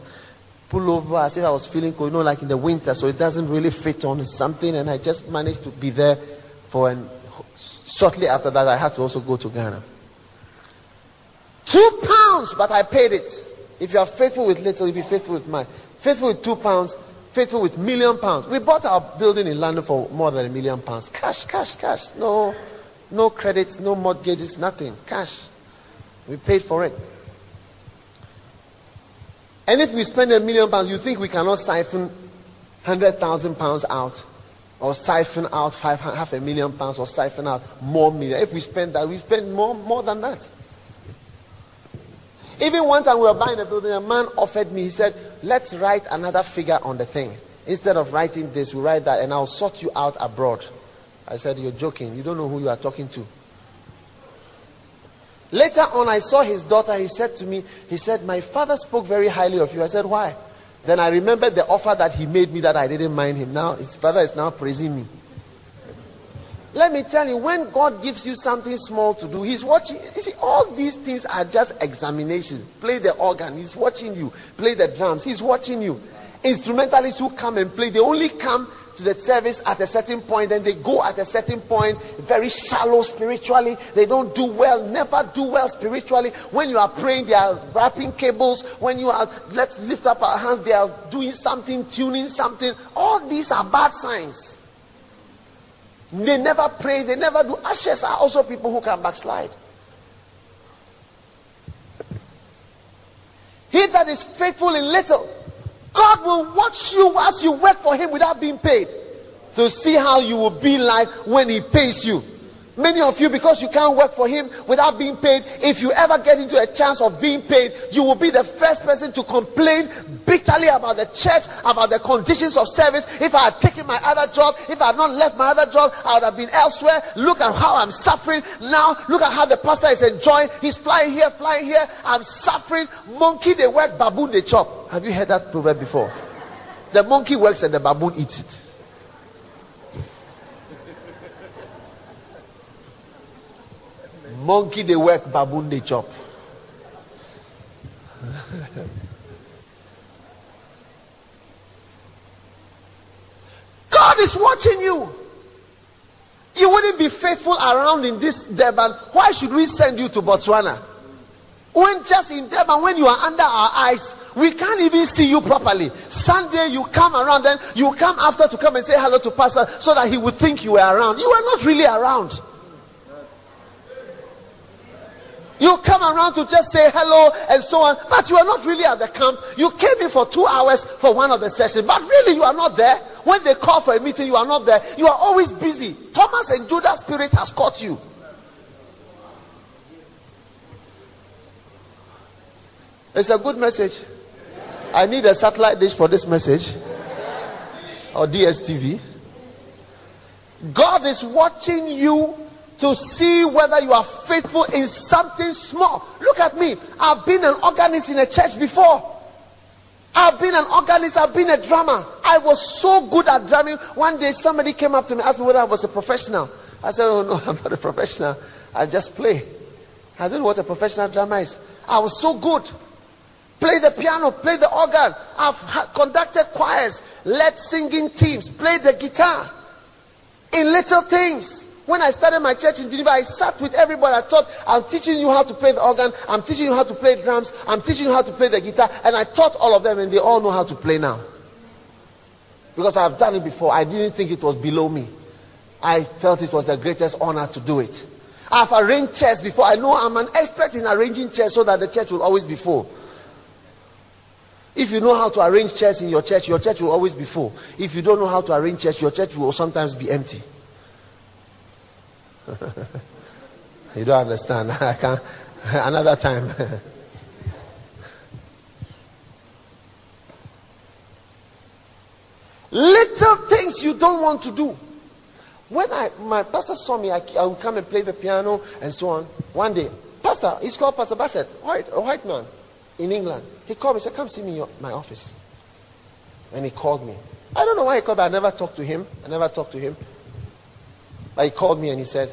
pullover as if I was feeling cold, you know, like in the winter, so it doesn't really fit on something, and I just managed to be there for an shortly after that I had to also go to Ghana. Two pounds, but I paid it. If you are faithful with little, you'll be faithful with much. Faithful with two pounds, faithful with million pounds. We bought our building in London for more than a million pounds. Cash, cash, cash. No, no credits, no mortgages, nothing. Cash. We paid for it. And if we spend a million pounds, you think we cannot siphon hundred thousand pounds out, or siphon out five half a million pounds, or siphon out more million? If we spend that, we spend more more than that. Even one time we were buying a building, a man offered me, he said, Let's write another figure on the thing. Instead of writing this, we write that and I'll sort you out abroad. I said, You're joking. You don't know who you are talking to. Later on, I saw his daughter. He said to me, He said, My father spoke very highly of you. I said, Why? Then I remembered the offer that he made me that I didn't mind him. Now his father is now praising me. Let me tell you, when God gives you something small to do, He's watching. You see, all these things are just examinations. Play the organ, He's watching you. Play the drums, He's watching you. Instrumentalists who come and play, they only come to the service at a certain point, then they go at a certain point, very shallow spiritually. They don't do well, never do well spiritually. When you are praying, they are wrapping cables. When you are, let's lift up our hands, they are doing something, tuning something. All these are bad signs. They never pray, they never do. Ashes are also people who can backslide. He that is faithful in little, God will watch you as you work for Him without being paid to see how you will be like when He pays you. Many of you, because you can't work for him without being paid, if you ever get into a chance of being paid, you will be the first person to complain bitterly about the church, about the conditions of service. If I had taken my other job, if I had not left my other job, I would have been elsewhere. Look at how I'm suffering now. Look at how the pastor is enjoying. He's flying here, flying here. I'm suffering. Monkey they work, baboon they chop. Have you heard that proverb before? The monkey works and the baboon eats it. Monkey they work, baboon they chop. God is watching you. You wouldn't be faithful around in this Durban. Why should we send you to Botswana? When just in Durban, when you are under our eyes, we can't even see you properly. Sunday, you come around, then you come after to come and say hello to Pastor so that he would think you were around. You are not really around. You come around to just say hello and so on, but you are not really at the camp. You came in for two hours for one of the sessions, but really you are not there. When they call for a meeting, you are not there. You are always busy. Thomas and Judas' spirit has caught you. It's a good message. I need a satellite dish for this message or DSTV. God is watching you to see whether you are faithful in something small. Look at me. I've been an organist in a church before. I've been an organist, I've been a drummer. I was so good at drumming. One day somebody came up to me, asked me whether I was a professional. I said, Oh no, I'm not a professional. I just play. I don't know what a professional drummer is. I was so good. Play the piano, play the organ. I've conducted choirs, led singing teams, played the guitar in little things. When I started my church in Geneva, I sat with everybody. I taught, I'm teaching you how to play the organ. I'm teaching you how to play drums. I'm teaching you how to play the guitar. And I taught all of them, and they all know how to play now. Because I've done it before. I didn't think it was below me. I felt it was the greatest honor to do it. I've arranged chairs before. I know I'm an expert in arranging chairs so that the church will always be full. If you know how to arrange chairs in your church, your church will always be full. If you don't know how to arrange chairs, your church will sometimes be empty. you don't understand. I can't. Another time. Little things you don't want to do. When I, my pastor saw me, I, I would come and play the piano and so on. One day, pastor, he's called Pastor Bassett, white, a white man in England. He called me, said, come see me in my office. And he called me. I don't know why he called, but I never talked to him. I never talked to him. But he called me and he said,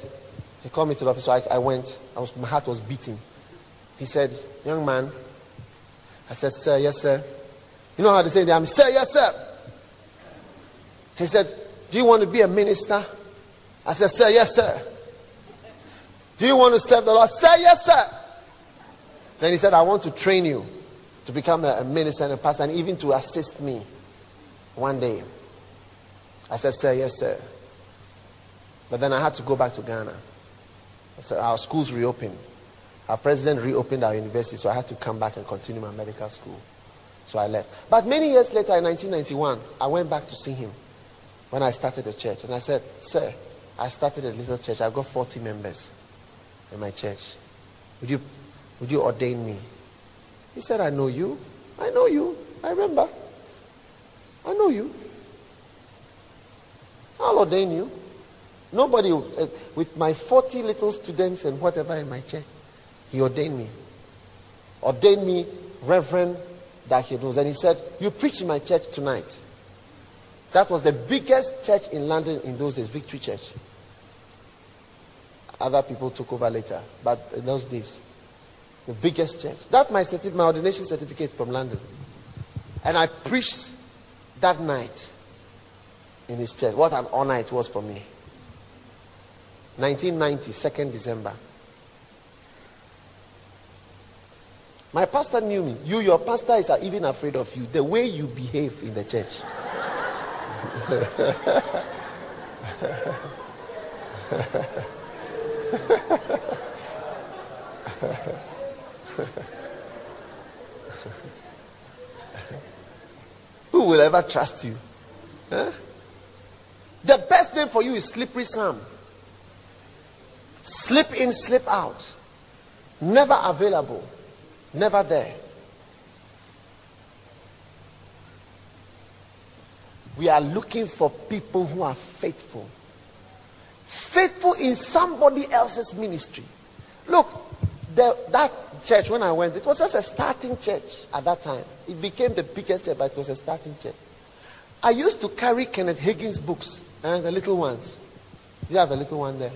he called me to the office. So I, I went. I was, my heart was beating. He said, young man. I said, sir, yes, sir. You know how they say that? I'm, sir, yes, sir. He said, do you want to be a minister? I said, Sir, yes, sir. Do you want to serve the Lord? Sir, yes, sir. Then he said, I want to train you to become a, a minister and a pastor and even to assist me one day. I said, Sir, yes, sir. But then I had to go back to Ghana. Said, Our schools reopened. Our president reopened our university, so I had to come back and continue my medical school. So I left. But many years later, in 1991, I went back to see him when I started the church. And I said, Sir, I started a little church. I've got 40 members in my church. Would you, would you ordain me? He said, I know you. I know you. I remember. I know you. I'll ordain you. Nobody, uh, with my 40 little students and whatever in my church, he ordained me. Ordained me Reverend that he Dahidos. And he said, You preach in my church tonight. That was the biggest church in London in those days, Victory Church. Other people took over later, but in those days, the biggest church. That's my certificate, my ordination certificate from London. And I preached that night in his church. What an honor it was for me. 1990, 2nd December. My pastor knew me. You, your pastor, is even afraid of you. The way you behave in the church. Who will ever trust you? Huh? The best name for you is Slippery Sam. Slip in, slip out. Never available. Never there. We are looking for people who are faithful faithful in somebody else's ministry. Look, the, that church, when I went, it was just a starting church at that time. It became the biggest church, but it was a starting church. I used to carry Kenneth Hagin's books, and the little ones. Do you have a little one there?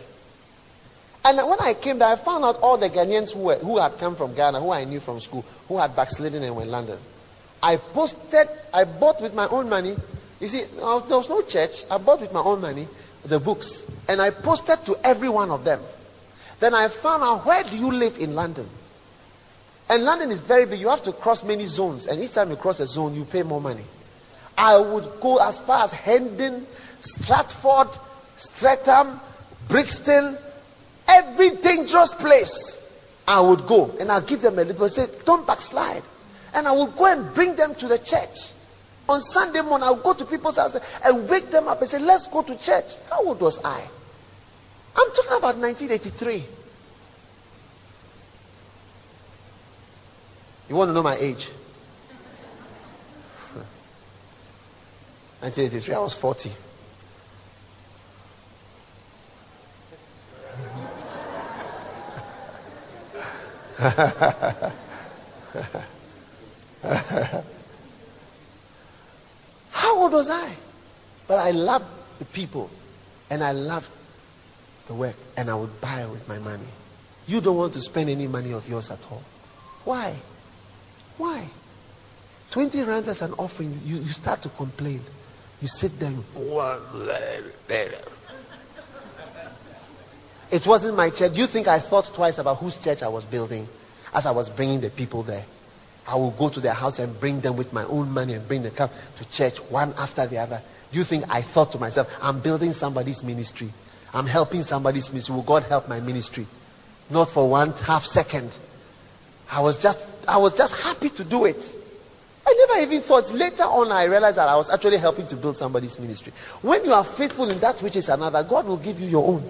And when I came there, I found out all the Ghanaians who, were, who had come from Ghana, who I knew from school, who had backslidden and were in London. I posted, I bought with my own money. You see, there was no church. I bought with my own money the books and I posted to every one of them. Then I found out where do you live in London? And London is very big. You have to cross many zones, and each time you cross a zone, you pay more money. I would go as far as Hendon, Stratford, Streatham, Brixton, every dangerous place. I would go and I'll give them a little. I Say, don't backslide, and I would go and bring them to the church. On Sunday morning, I'll go to people's house and wake them up and say, Let's go to church. How old was I? I'm talking about 1983. You want to know my age? 1983, I was 40. How old was I? But I loved the people and I loved the work and I would buy with my money. You don't want to spend any money of yours at all. Why? Why? 20 rands as an offering, you, you start to complain. You sit there. It wasn't my church. Do you think I thought twice about whose church I was building as I was bringing the people there? I will go to their house and bring them with my own money and bring them come to church one after the other. Do you think I thought to myself, I'm building somebody's ministry? I'm helping somebody's ministry. Will God help my ministry? Not for one half second. I was just I was just happy to do it. I never even thought. Later on, I realized that I was actually helping to build somebody's ministry. When you are faithful in that which is another, God will give you your own.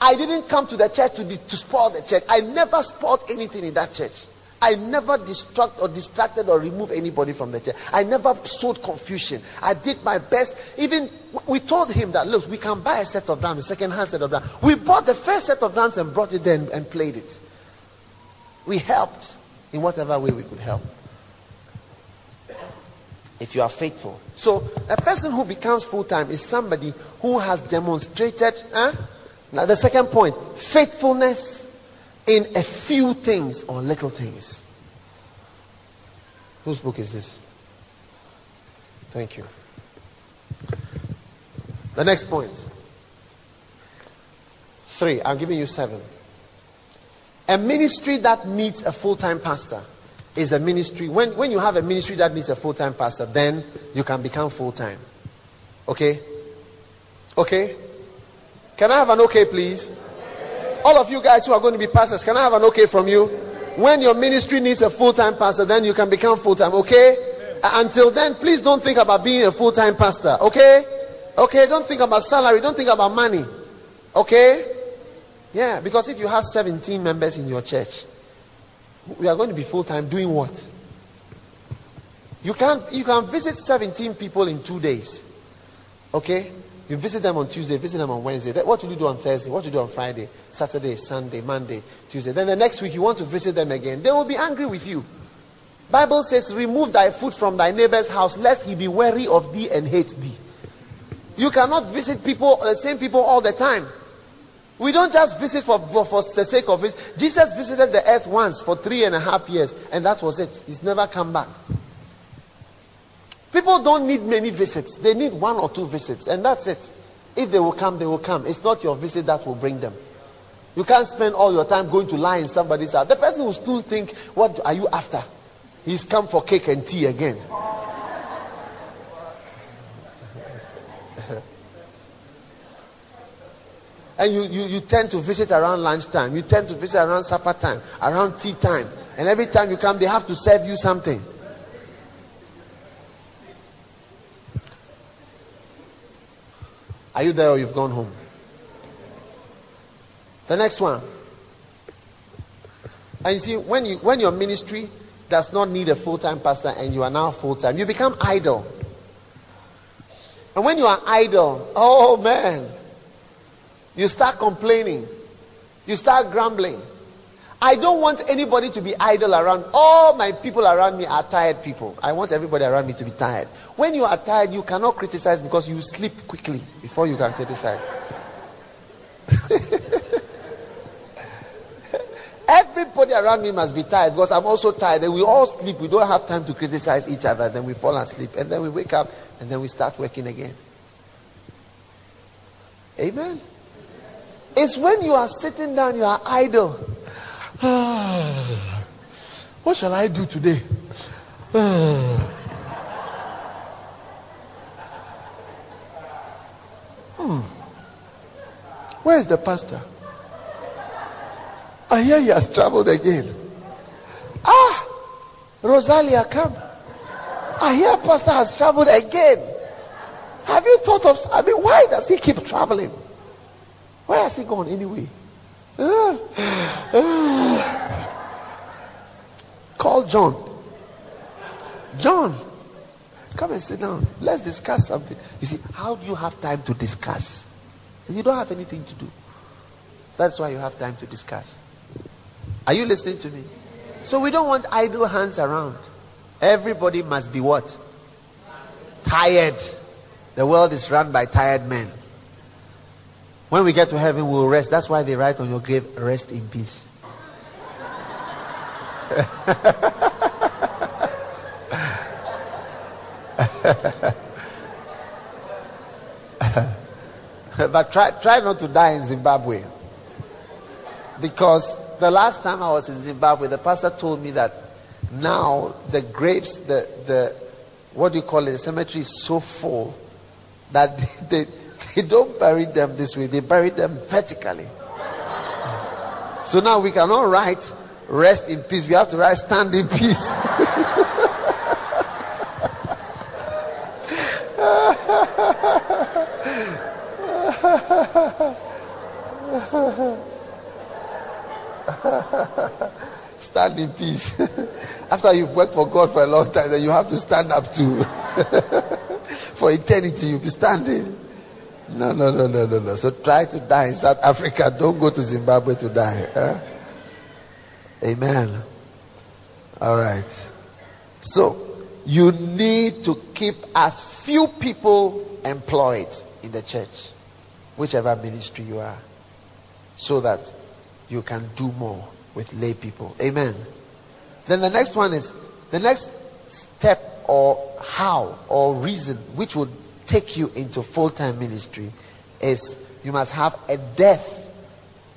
I didn't come to the church to, to spoil the church. I never spoiled anything in that church. I never distract or distracted or removed anybody from the church. I never sowed confusion. I did my best. Even we told him that look, we can buy a set of drums, a second-hand set of drums. We bought the first set of drums and brought it there and, and played it. We helped in whatever way we could help. If you are faithful. So a person who becomes full-time is somebody who has demonstrated huh? Now the second point, faithfulness in a few things or little things. Whose book is this? Thank you. The next point. Three. I'm giving you seven. A ministry that needs a full time pastor is a ministry. When, when you have a ministry that needs a full time pastor, then you can become full time. Okay? Okay? Can I have an okay, please? All of you guys who are going to be pastors, can I have an okay from you? When your ministry needs a full time pastor, then you can become full time, okay? Uh, until then, please don't think about being a full time pastor, okay? Okay, don't think about salary, don't think about money, okay? Yeah, because if you have 17 members in your church, we are going to be full time doing what? You can you can visit 17 people in two days. Okay? You visit them on Tuesday, visit them on Wednesday. What will you do on Thursday? What will you do on Friday, Saturday, Sunday, Monday, Tuesday? Then the next week you want to visit them again. They will be angry with you. Bible says, remove thy foot from thy neighbor's house, lest he be weary of thee and hate thee. You cannot visit people, the same people all the time. We don't just visit for, for, for the sake of it. Jesus visited the earth once for three and a half years, and that was it. He's never come back. People don't need many visits, they need one or two visits, and that's it. If they will come, they will come. It's not your visit that will bring them. You can't spend all your time going to lie in somebody's house. The person will still think, What are you after? He's come for cake and tea again. and you, you, you tend to visit around lunchtime, you tend to visit around supper time, around tea time. And every time you come, they have to serve you something. Are you there or you've gone home? The next one. And you see, when you when your ministry does not need a full-time pastor and you are now full-time, you become idle. And when you are idle, oh man, you start complaining. You start grumbling. I don't want anybody to be idle around. All my people around me are tired people. I want everybody around me to be tired. When you are tired, you cannot criticize because you sleep quickly before you can criticize. everybody around me must be tired because I'm also tired. And we all sleep. We don't have time to criticize each other. Then we fall asleep. And then we wake up and then we start working again. Amen. It's when you are sitting down, you are idle. what shall I do today? hmm. Where is the pastor? I hear he has traveled again. Ah, Rosalia, come. I hear pastor has traveled again. Have you thought of? I mean, why does he keep traveling? Where has he gone anyway? Call John. John, come and sit down. Let's discuss something. You see, how do you have time to discuss? You don't have anything to do. That's why you have time to discuss. Are you listening to me? So we don't want idle hands around. Everybody must be what? Tired. The world is run by tired men. When we get to heaven, we'll rest. That's why they write on your grave, rest in peace. but try, try not to die in Zimbabwe. Because the last time I was in Zimbabwe, the pastor told me that now the graves, the, the what do you call it, the cemetery is so full that they, they don't bury them this way, they bury them vertically. So now we cannot write rest in peace, we have to write stand in peace. stand in peace. After you've worked for God for a long time, then you have to stand up too. for eternity, you'll be standing. No, no, no, no, no, no. So try to die in South Africa. Don't go to Zimbabwe to die. Huh? Amen. All right. So you need to keep as few people employed in the church, whichever ministry you are, so that you can do more with lay people. Amen. Then the next one is the next step or how or reason which would take you into full time ministry is you must have a death.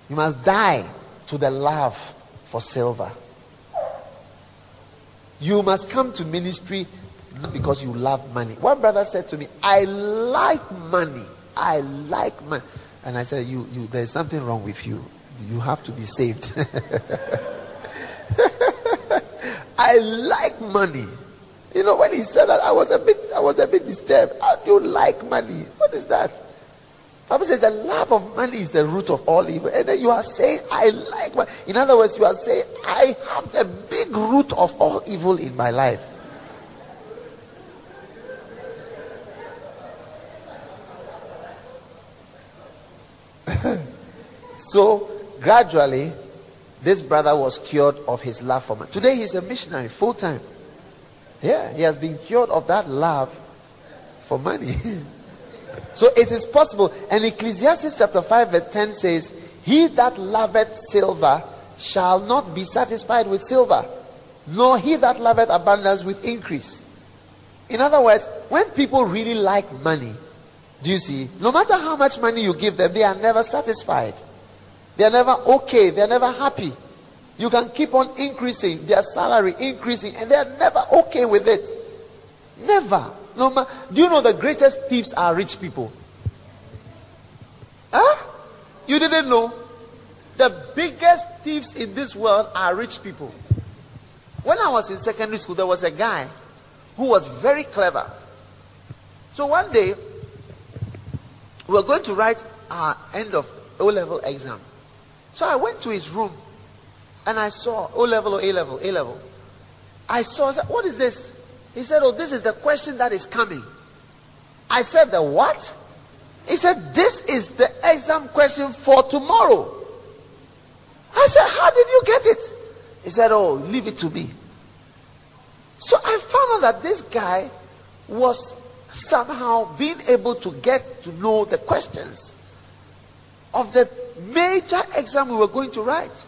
You must die to the love for silver. You must come to ministry because you love money. One brother said to me, I like money. I like money. And I said, you, you, there's something wrong with you. You have to be saved. I like money. You know, when he said that, I was a bit, I was a bit disturbed. How do you like money? What is that? Bible says the love of money is the root of all evil. And then you are saying, I like money. In other words, you are saying, I have the big root of all evil in my life. so gradually, this brother was cured of his love for money. Today he's a missionary full time. Yeah, he has been cured of that love for money. so it is possible. And Ecclesiastes chapter 5, verse 10 says, He that loveth silver shall not be satisfied with silver, nor he that loveth abundance with increase. In other words, when people really like money, do you see? No matter how much money you give them, they are never satisfied. They are never okay. They are never happy. You can keep on increasing their salary, increasing, and they are never okay with it. Never. No ma- Do you know the greatest thieves are rich people? Huh? You didn't know? The biggest thieves in this world are rich people. When I was in secondary school, there was a guy who was very clever. So one day, we were going to write our end of O level exam. So I went to his room and I saw O level or A level, A level. I saw, what is this? He said, Oh, this is the question that is coming. I said, The what? He said, This is the exam question for tomorrow. I said, How did you get it? He said, Oh, leave it to me. So I found out that this guy was somehow being able to get to know the questions of the major exam we were going to write.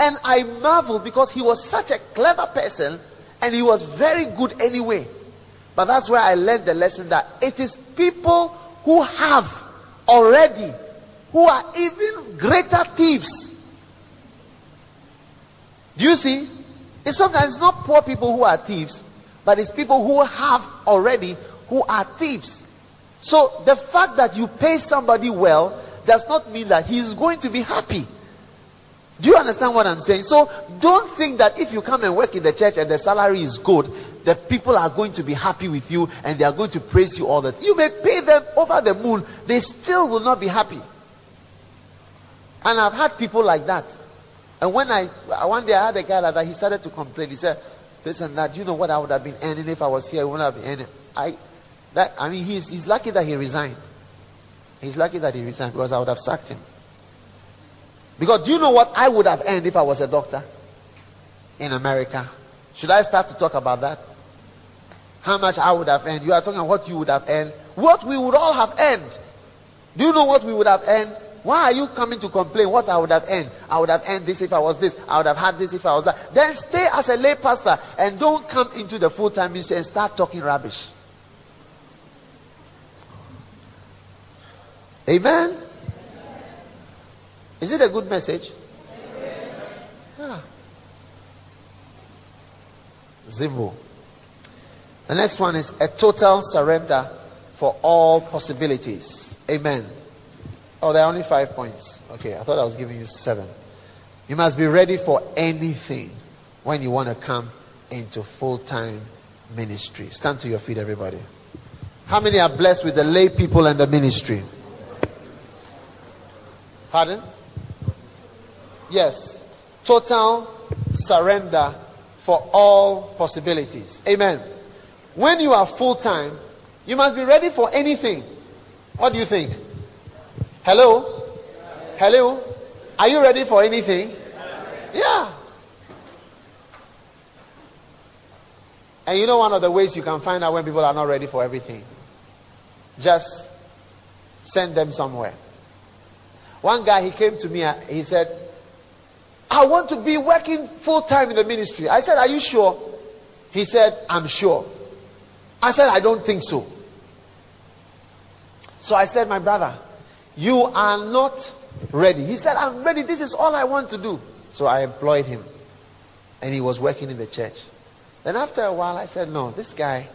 And I marveled because he was such a clever person and he was very good anyway. But that's where I learned the lesson that it is people who have already, who are even greater thieves. Do you see? It's sometimes not poor people who are thieves, but it's people who have already who are thieves. So the fact that you pay somebody well does not mean that he is going to be happy. Do you understand what I'm saying? So don't think that if you come and work in the church and the salary is good, the people are going to be happy with you and they are going to praise you all that. You may pay them over the moon, they still will not be happy. And I've had people like that. And when I one day I had a guy like that, he started to complain. He said, This and that, you know what I would have been earning if I was here, I wouldn't have been earning. I that I mean he's he's lucky that he resigned. He's lucky that he resigned because I would have sacked him. Because do you know what I would have earned if I was a doctor in America? Should I start to talk about that? How much I would have earned? You are talking about what you would have earned. What we would all have earned. Do you know what we would have earned? Why are you coming to complain what I would have earned? I would have earned this if I was this. I would have had this if I was that. Then stay as a lay pastor and don't come into the full time ministry and start talking rubbish. Amen. Is it a good message? Yeah. The next one is a total surrender for all possibilities. Amen. Oh, there are only five points. Okay, I thought I was giving you seven. You must be ready for anything when you want to come into full time ministry. Stand to your feet, everybody. How many are blessed with the lay people and the ministry? Pardon? Yes. Total surrender for all possibilities. Amen. When you are full time, you must be ready for anything. What do you think? Hello? Hello? Are you ready for anything? Yeah. And you know one of the ways you can find out when people are not ready for everything? Just send them somewhere. One guy, he came to me, uh, he said, I want to be working full time in the ministry. I said, Are you sure? He said, I'm sure. I said, I don't think so. So I said, My brother, you are not ready. He said, I'm ready. This is all I want to do. So I employed him. And he was working in the church. Then after a while, I said, No, this guy,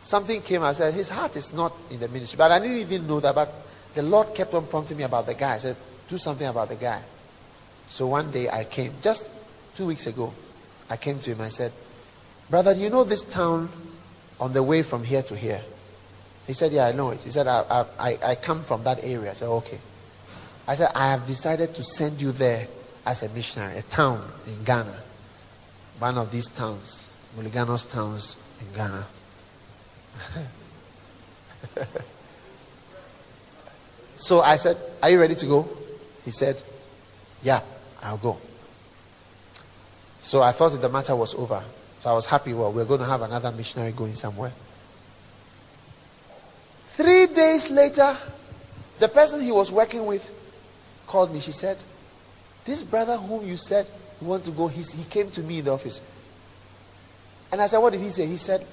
something came. I said, His heart is not in the ministry. But I didn't even know that. But the Lord kept on prompting me about the guy. I said, Do something about the guy. So one day I came, just two weeks ago, I came to him. I said, Brother, you know this town on the way from here to here? He said, Yeah, I know it. He said, I, I, I come from that area. I said, Okay. I said, I have decided to send you there as a missionary, a town in Ghana. One of these towns, Muliganos towns in Ghana. so I said, Are you ready to go? He said, Yeah, I'll go. So I thought the matter was over. So I was happy. Well, we're going to have another missionary going somewhere. Three days later, the person he was working with called me. She said, This brother whom you said you want to go, he came to me in the office. And I said, What did he say? He said,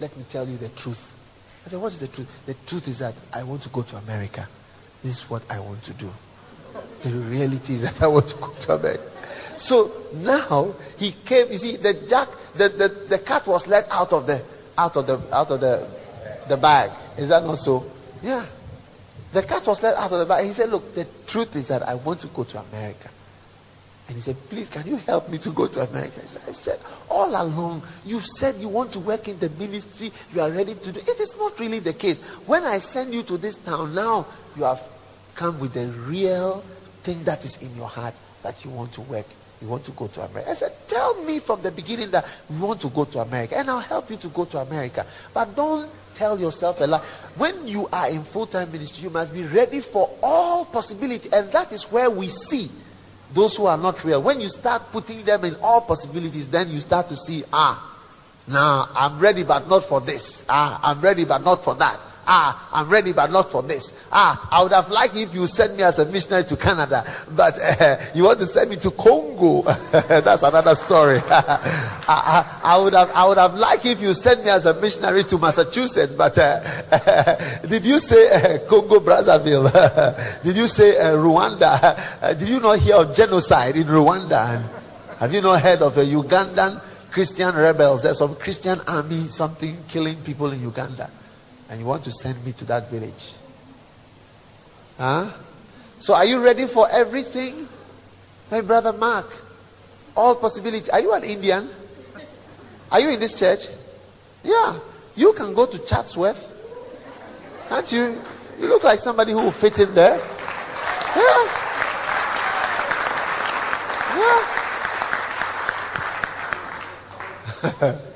Let me tell you the truth. I said, What's the truth? The truth is that I want to go to America. This is what I want to do. The reality is that I want to go to America. So now he came, you see, the jack, the, the, the cat was let out of the out of the out of the the bag. Is that not so? Yeah. The cat was let out of the bag. He said, Look, the truth is that I want to go to America. And he said, Please, can you help me to go to America? I said, All along, you've said you want to work in the ministry, you are ready to do it. Is not really the case. When I send you to this town, now you have come with the real thing that is in your heart that you want to work you want to go to America. I said, Tell me from the beginning that you want to go to America, and I'll help you to go to America. But don't tell yourself a lie. When you are in full time ministry, you must be ready for all possibility, and that is where we see those who are not real. When you start putting them in all possibilities, then you start to see, ah, now I'm ready, but not for this. Ah, I'm ready, but not for that. Ah, I'm ready, but not for this. Ah, I would have liked if you sent me as a missionary to Canada, but uh, you want to send me to Congo. That's another story. I, I, I, would have, I would have liked if you sent me as a missionary to Massachusetts, but uh, did you say uh, Congo Brazzaville? did you say Rwanda? did you not hear of genocide in Rwanda? And have you not heard of the Ugandan Christian rebels? There's some Christian army, something killing people in Uganda and you want to send me to that village. Huh? So are you ready for everything? My brother Mark, all possibilities. Are you an Indian? Are you in this church? Yeah. You can go to Chatsworth. Can't you? You look like somebody who will fit in there. Yeah. Yeah.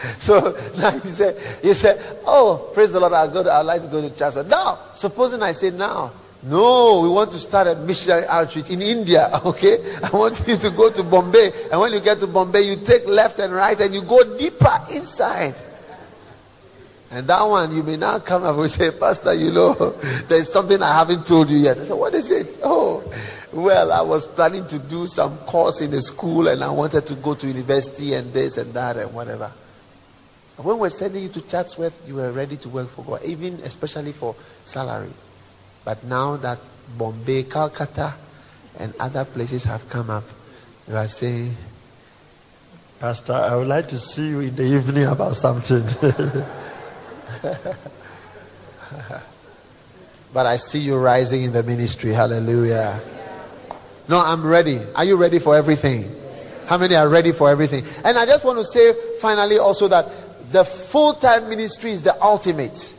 so now he said, he said, Oh, praise the Lord, I'll go to, I'd like to go to church. But now, supposing I say now, No, we want to start a missionary outreach in India, okay? I want you to go to Bombay. And when you get to Bombay, you take left and right and you go deeper inside. And that one, you may now come up and say, Pastor, you know, there's something I haven't told you yet. I said, What is it? Oh, well, I was planning to do some course in the school and I wanted to go to university and this and that and whatever. When we're sending you to Chatsworth, you were ready to work for God, even especially for salary. But now that Bombay, Calcutta, and other places have come up, you are saying, Pastor, I would like to see you in the evening about something. but I see you rising in the ministry. Hallelujah. No, I'm ready. Are you ready for everything? How many are ready for everything? And I just want to say finally also that the full time ministry is the ultimate.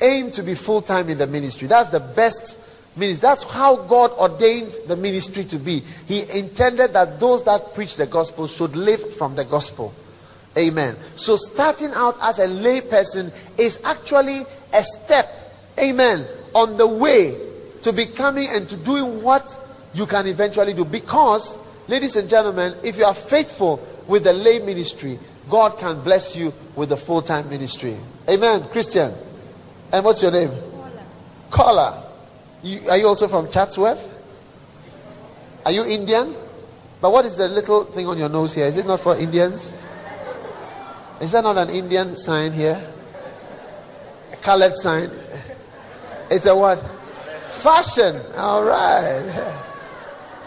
Aim to be full time in the ministry. That's the best ministry. That's how God ordained the ministry to be. He intended that those that preach the gospel should live from the gospel. Amen. So starting out as a lay person is actually a step, amen, on the way to becoming and to doing what you can eventually do. Because, ladies and gentlemen, if you are faithful with the lay ministry, God can bless you with a full time ministry. Amen. Christian. And what's your name? Caller. You, are you also from Chatsworth? Are you Indian? But what is the little thing on your nose here? Is it not for Indians? Is that not an Indian sign here? A colored sign? It's a what? Fashion. All right.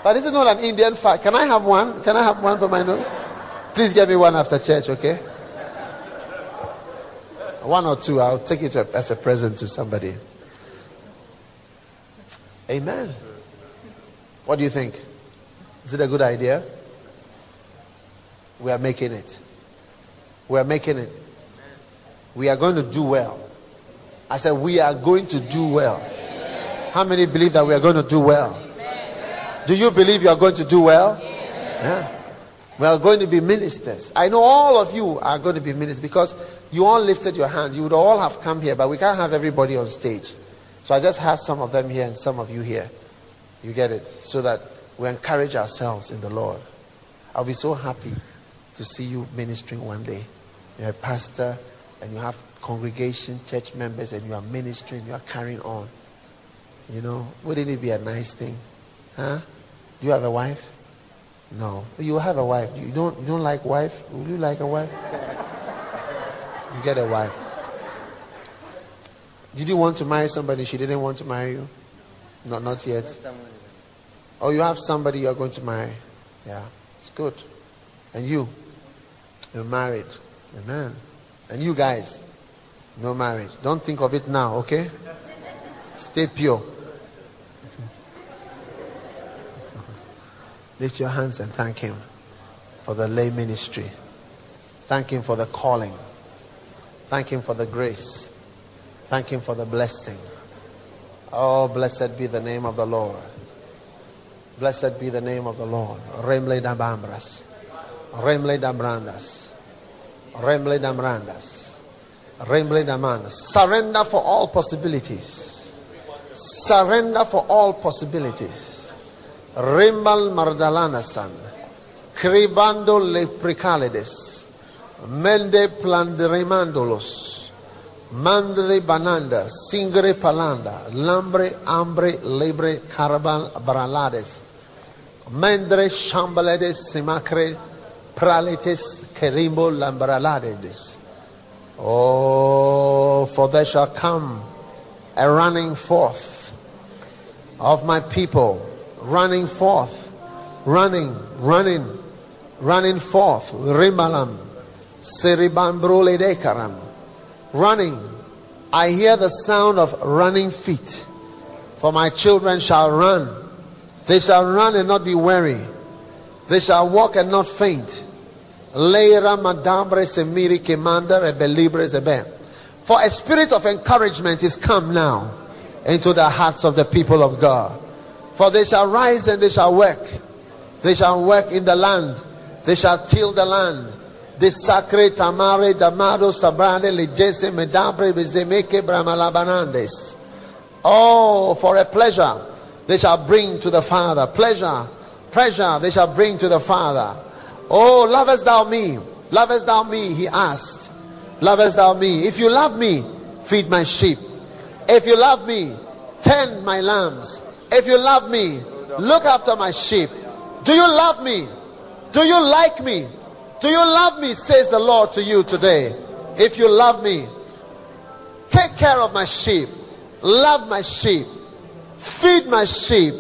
But is not an Indian fashion. Can I have one? Can I have one for my nose? Please get me one after church, okay? One or two. I'll take it as a present to somebody. Amen. What do you think? Is it a good idea? We are making it. We are making it. We are going to do well. I said, We are going to do well. How many believe that we are going to do well? Do you believe you are going to do well? Yeah. We are going to be ministers. I know all of you are going to be ministers because you all lifted your hand. You would all have come here, but we can't have everybody on stage. So I just have some of them here and some of you here. You get it? So that we encourage ourselves in the Lord. I'll be so happy to see you ministering one day. You're a pastor and you have congregation, church members, and you are ministering, you are carrying on. You know, wouldn't it be a nice thing? Huh? Do you have a wife? No. You have a wife. You don't you don't like wife? Would you like a wife? You get a wife. Did you want to marry somebody she didn't want to marry you? Not not yet. Oh, you have somebody you're going to marry. Yeah. It's good. And you? You're married. Amen. And you guys, no marriage. Don't think of it now, okay? Stay pure. Lift your hands and thank Him for the lay ministry. Thank Him for the calling. Thank Him for the grace. Thank Him for the blessing. Oh, blessed be the name of the Lord. Blessed be the name of the Lord. Remle da bambras. Remle da brandas. Remble Damrandas. Remble Damandas. Surrender for all possibilities. Surrender for all possibilities. Rimbal Mardalanasan. Cribando le precalides. Mende planderemandolos. Mandre bananda. Singre palanda. Lambre ambre lebre carabal bralades. Mendre chambaledes simacre pralitis kerimbo lambralades. Oh, for there shall come a running forth of my people, running forth, running, running, running forth, rimalam, seribambrole dekaram, running. I hear the sound of running feet. For my children shall run. They shall run and not be weary. They shall walk and not faint. Semiri kemanda. For a spirit of encouragement is come now into the hearts of the people of God. For they shall rise and they shall work. They shall work in the land. They shall till the land. De sacre tamare damado sabrane legese medabre bezemeke bramalabanandes. Oh, for a pleasure they shall bring to the Father. Pleasure, pleasure they shall bring to the Father. Oh, lovest thou me? Lovest thou me? He asked. Lovest thou me? If you love me, feed my sheep. If you love me, tend my lambs. If you love me, look after my sheep. Do you love me? Do you like me? Do you love me? Says the Lord to you today. If you love me, take care of my sheep, love my sheep, feed my sheep,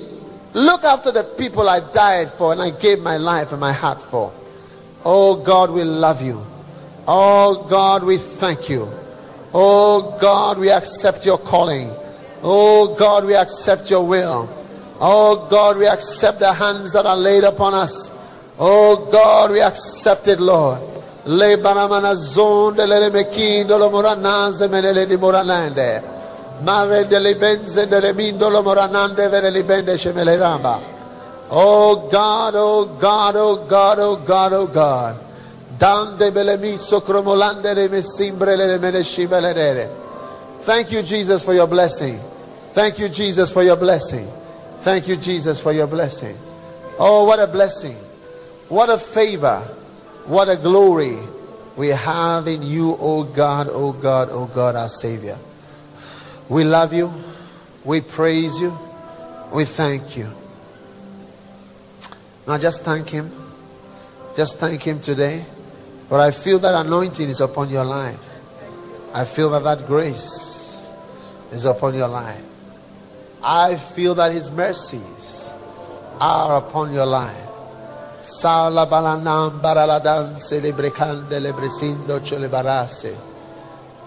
look after the people I died for and I gave my life and my heart for. Oh God, we love you. Oh God, we thank you. Oh God, we accept your calling. Oh God, we accept your will. Oh God, we accept the hands that are laid upon us. Oh God, we accept it, Lord. Oh God, oh God, oh God, oh God, oh God. Dande belemiso cromolande le mesimbre le mene shibele Thank you, Jesus, for your blessing. Thank you, Jesus, for your blessing. Thank you, Jesus, for your blessing. Oh, what a blessing. What a favor. What a glory we have in you, oh God, oh God, oh God, our Savior. We love you. We praise you. We thank you. Now just thank Him. Just thank Him today. But I feel that anointing is upon your life. I feel that that grace is upon your life. I feel that His mercies are upon your life. Sala balanam baraladan celebrecande lebresindo celebarase.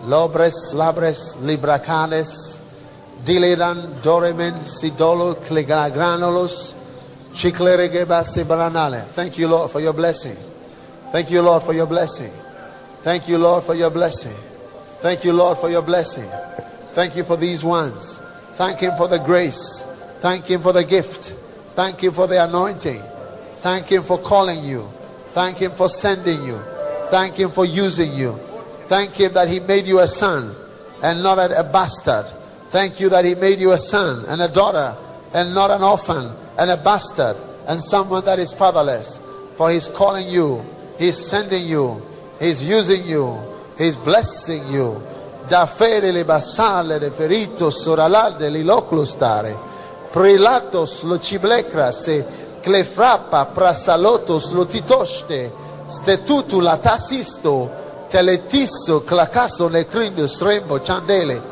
Lobres labres libracanes. Dileran doremen sidolo clegranulos. Chicleregebase baranale. Thank you, Lord, for your blessing. Thank you, Lord, for your blessing. Thank you, Lord, for your blessing. Thank you, Lord, for your blessing. Thank you for these ones. Thank Him for the grace. Thank Him for the gift. Thank Him for the anointing. Thank Him for calling you. Thank Him for sending you. Thank Him for using you. Thank Him that He made you a son and not a bastard. Thank you that He made you a son and a daughter and not an orphan and a bastard and someone that is fatherless. For He's calling you, He's sending you, He's using you, He's blessing you. Da fere le basale de ferito soralalde li loclustare. Prelatos lo ciblecrase clefrapa prasalotos lo titoste. Stetutu la tasisto. Teletisso clacaso ne crindus rembo chandele.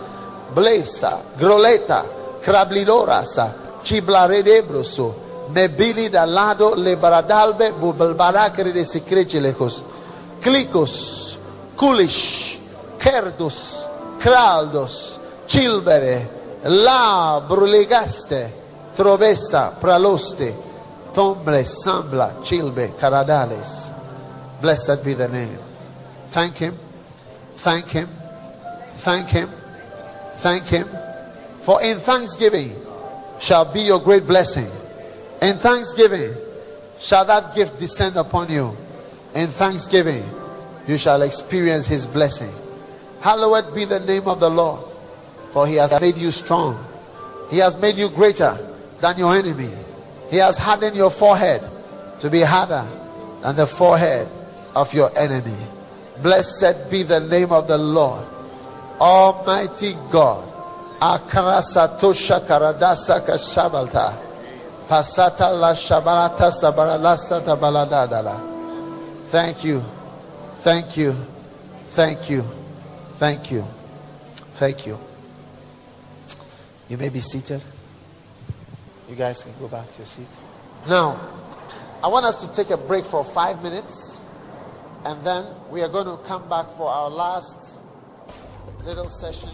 Blesa, groleta, crablidorasa, ciblaredebroso. Mebili da lado le baradalbe bubalbaracre de secrecilecos. Clicos, culish, kerdos, craldos, cilbere, la brulegaste, trovessa, praloste, tomble, sambla, cilbe, caradales. Blessed be the name. Thank him, thank him, thank him, thank him. For in thanksgiving shall be your great blessing. In thanksgiving shall that gift descend upon you. In thanksgiving you shall experience his blessing. Hallowed be the name of the Lord, for he has made you strong. He has made you greater than your enemy. He has hardened your forehead to be harder than the forehead of your enemy. Blessed be the name of the Lord, Almighty God. Akarasatosha karadasa kashabalta. Pasata la shabalata sabaralasa tabaladadala. Thank you. Thank you. Thank you. Thank you. Thank you. You may be seated. You guys can go back to your seats. Now, I want us to take a break for five minutes, and then we are going to come back for our last little session.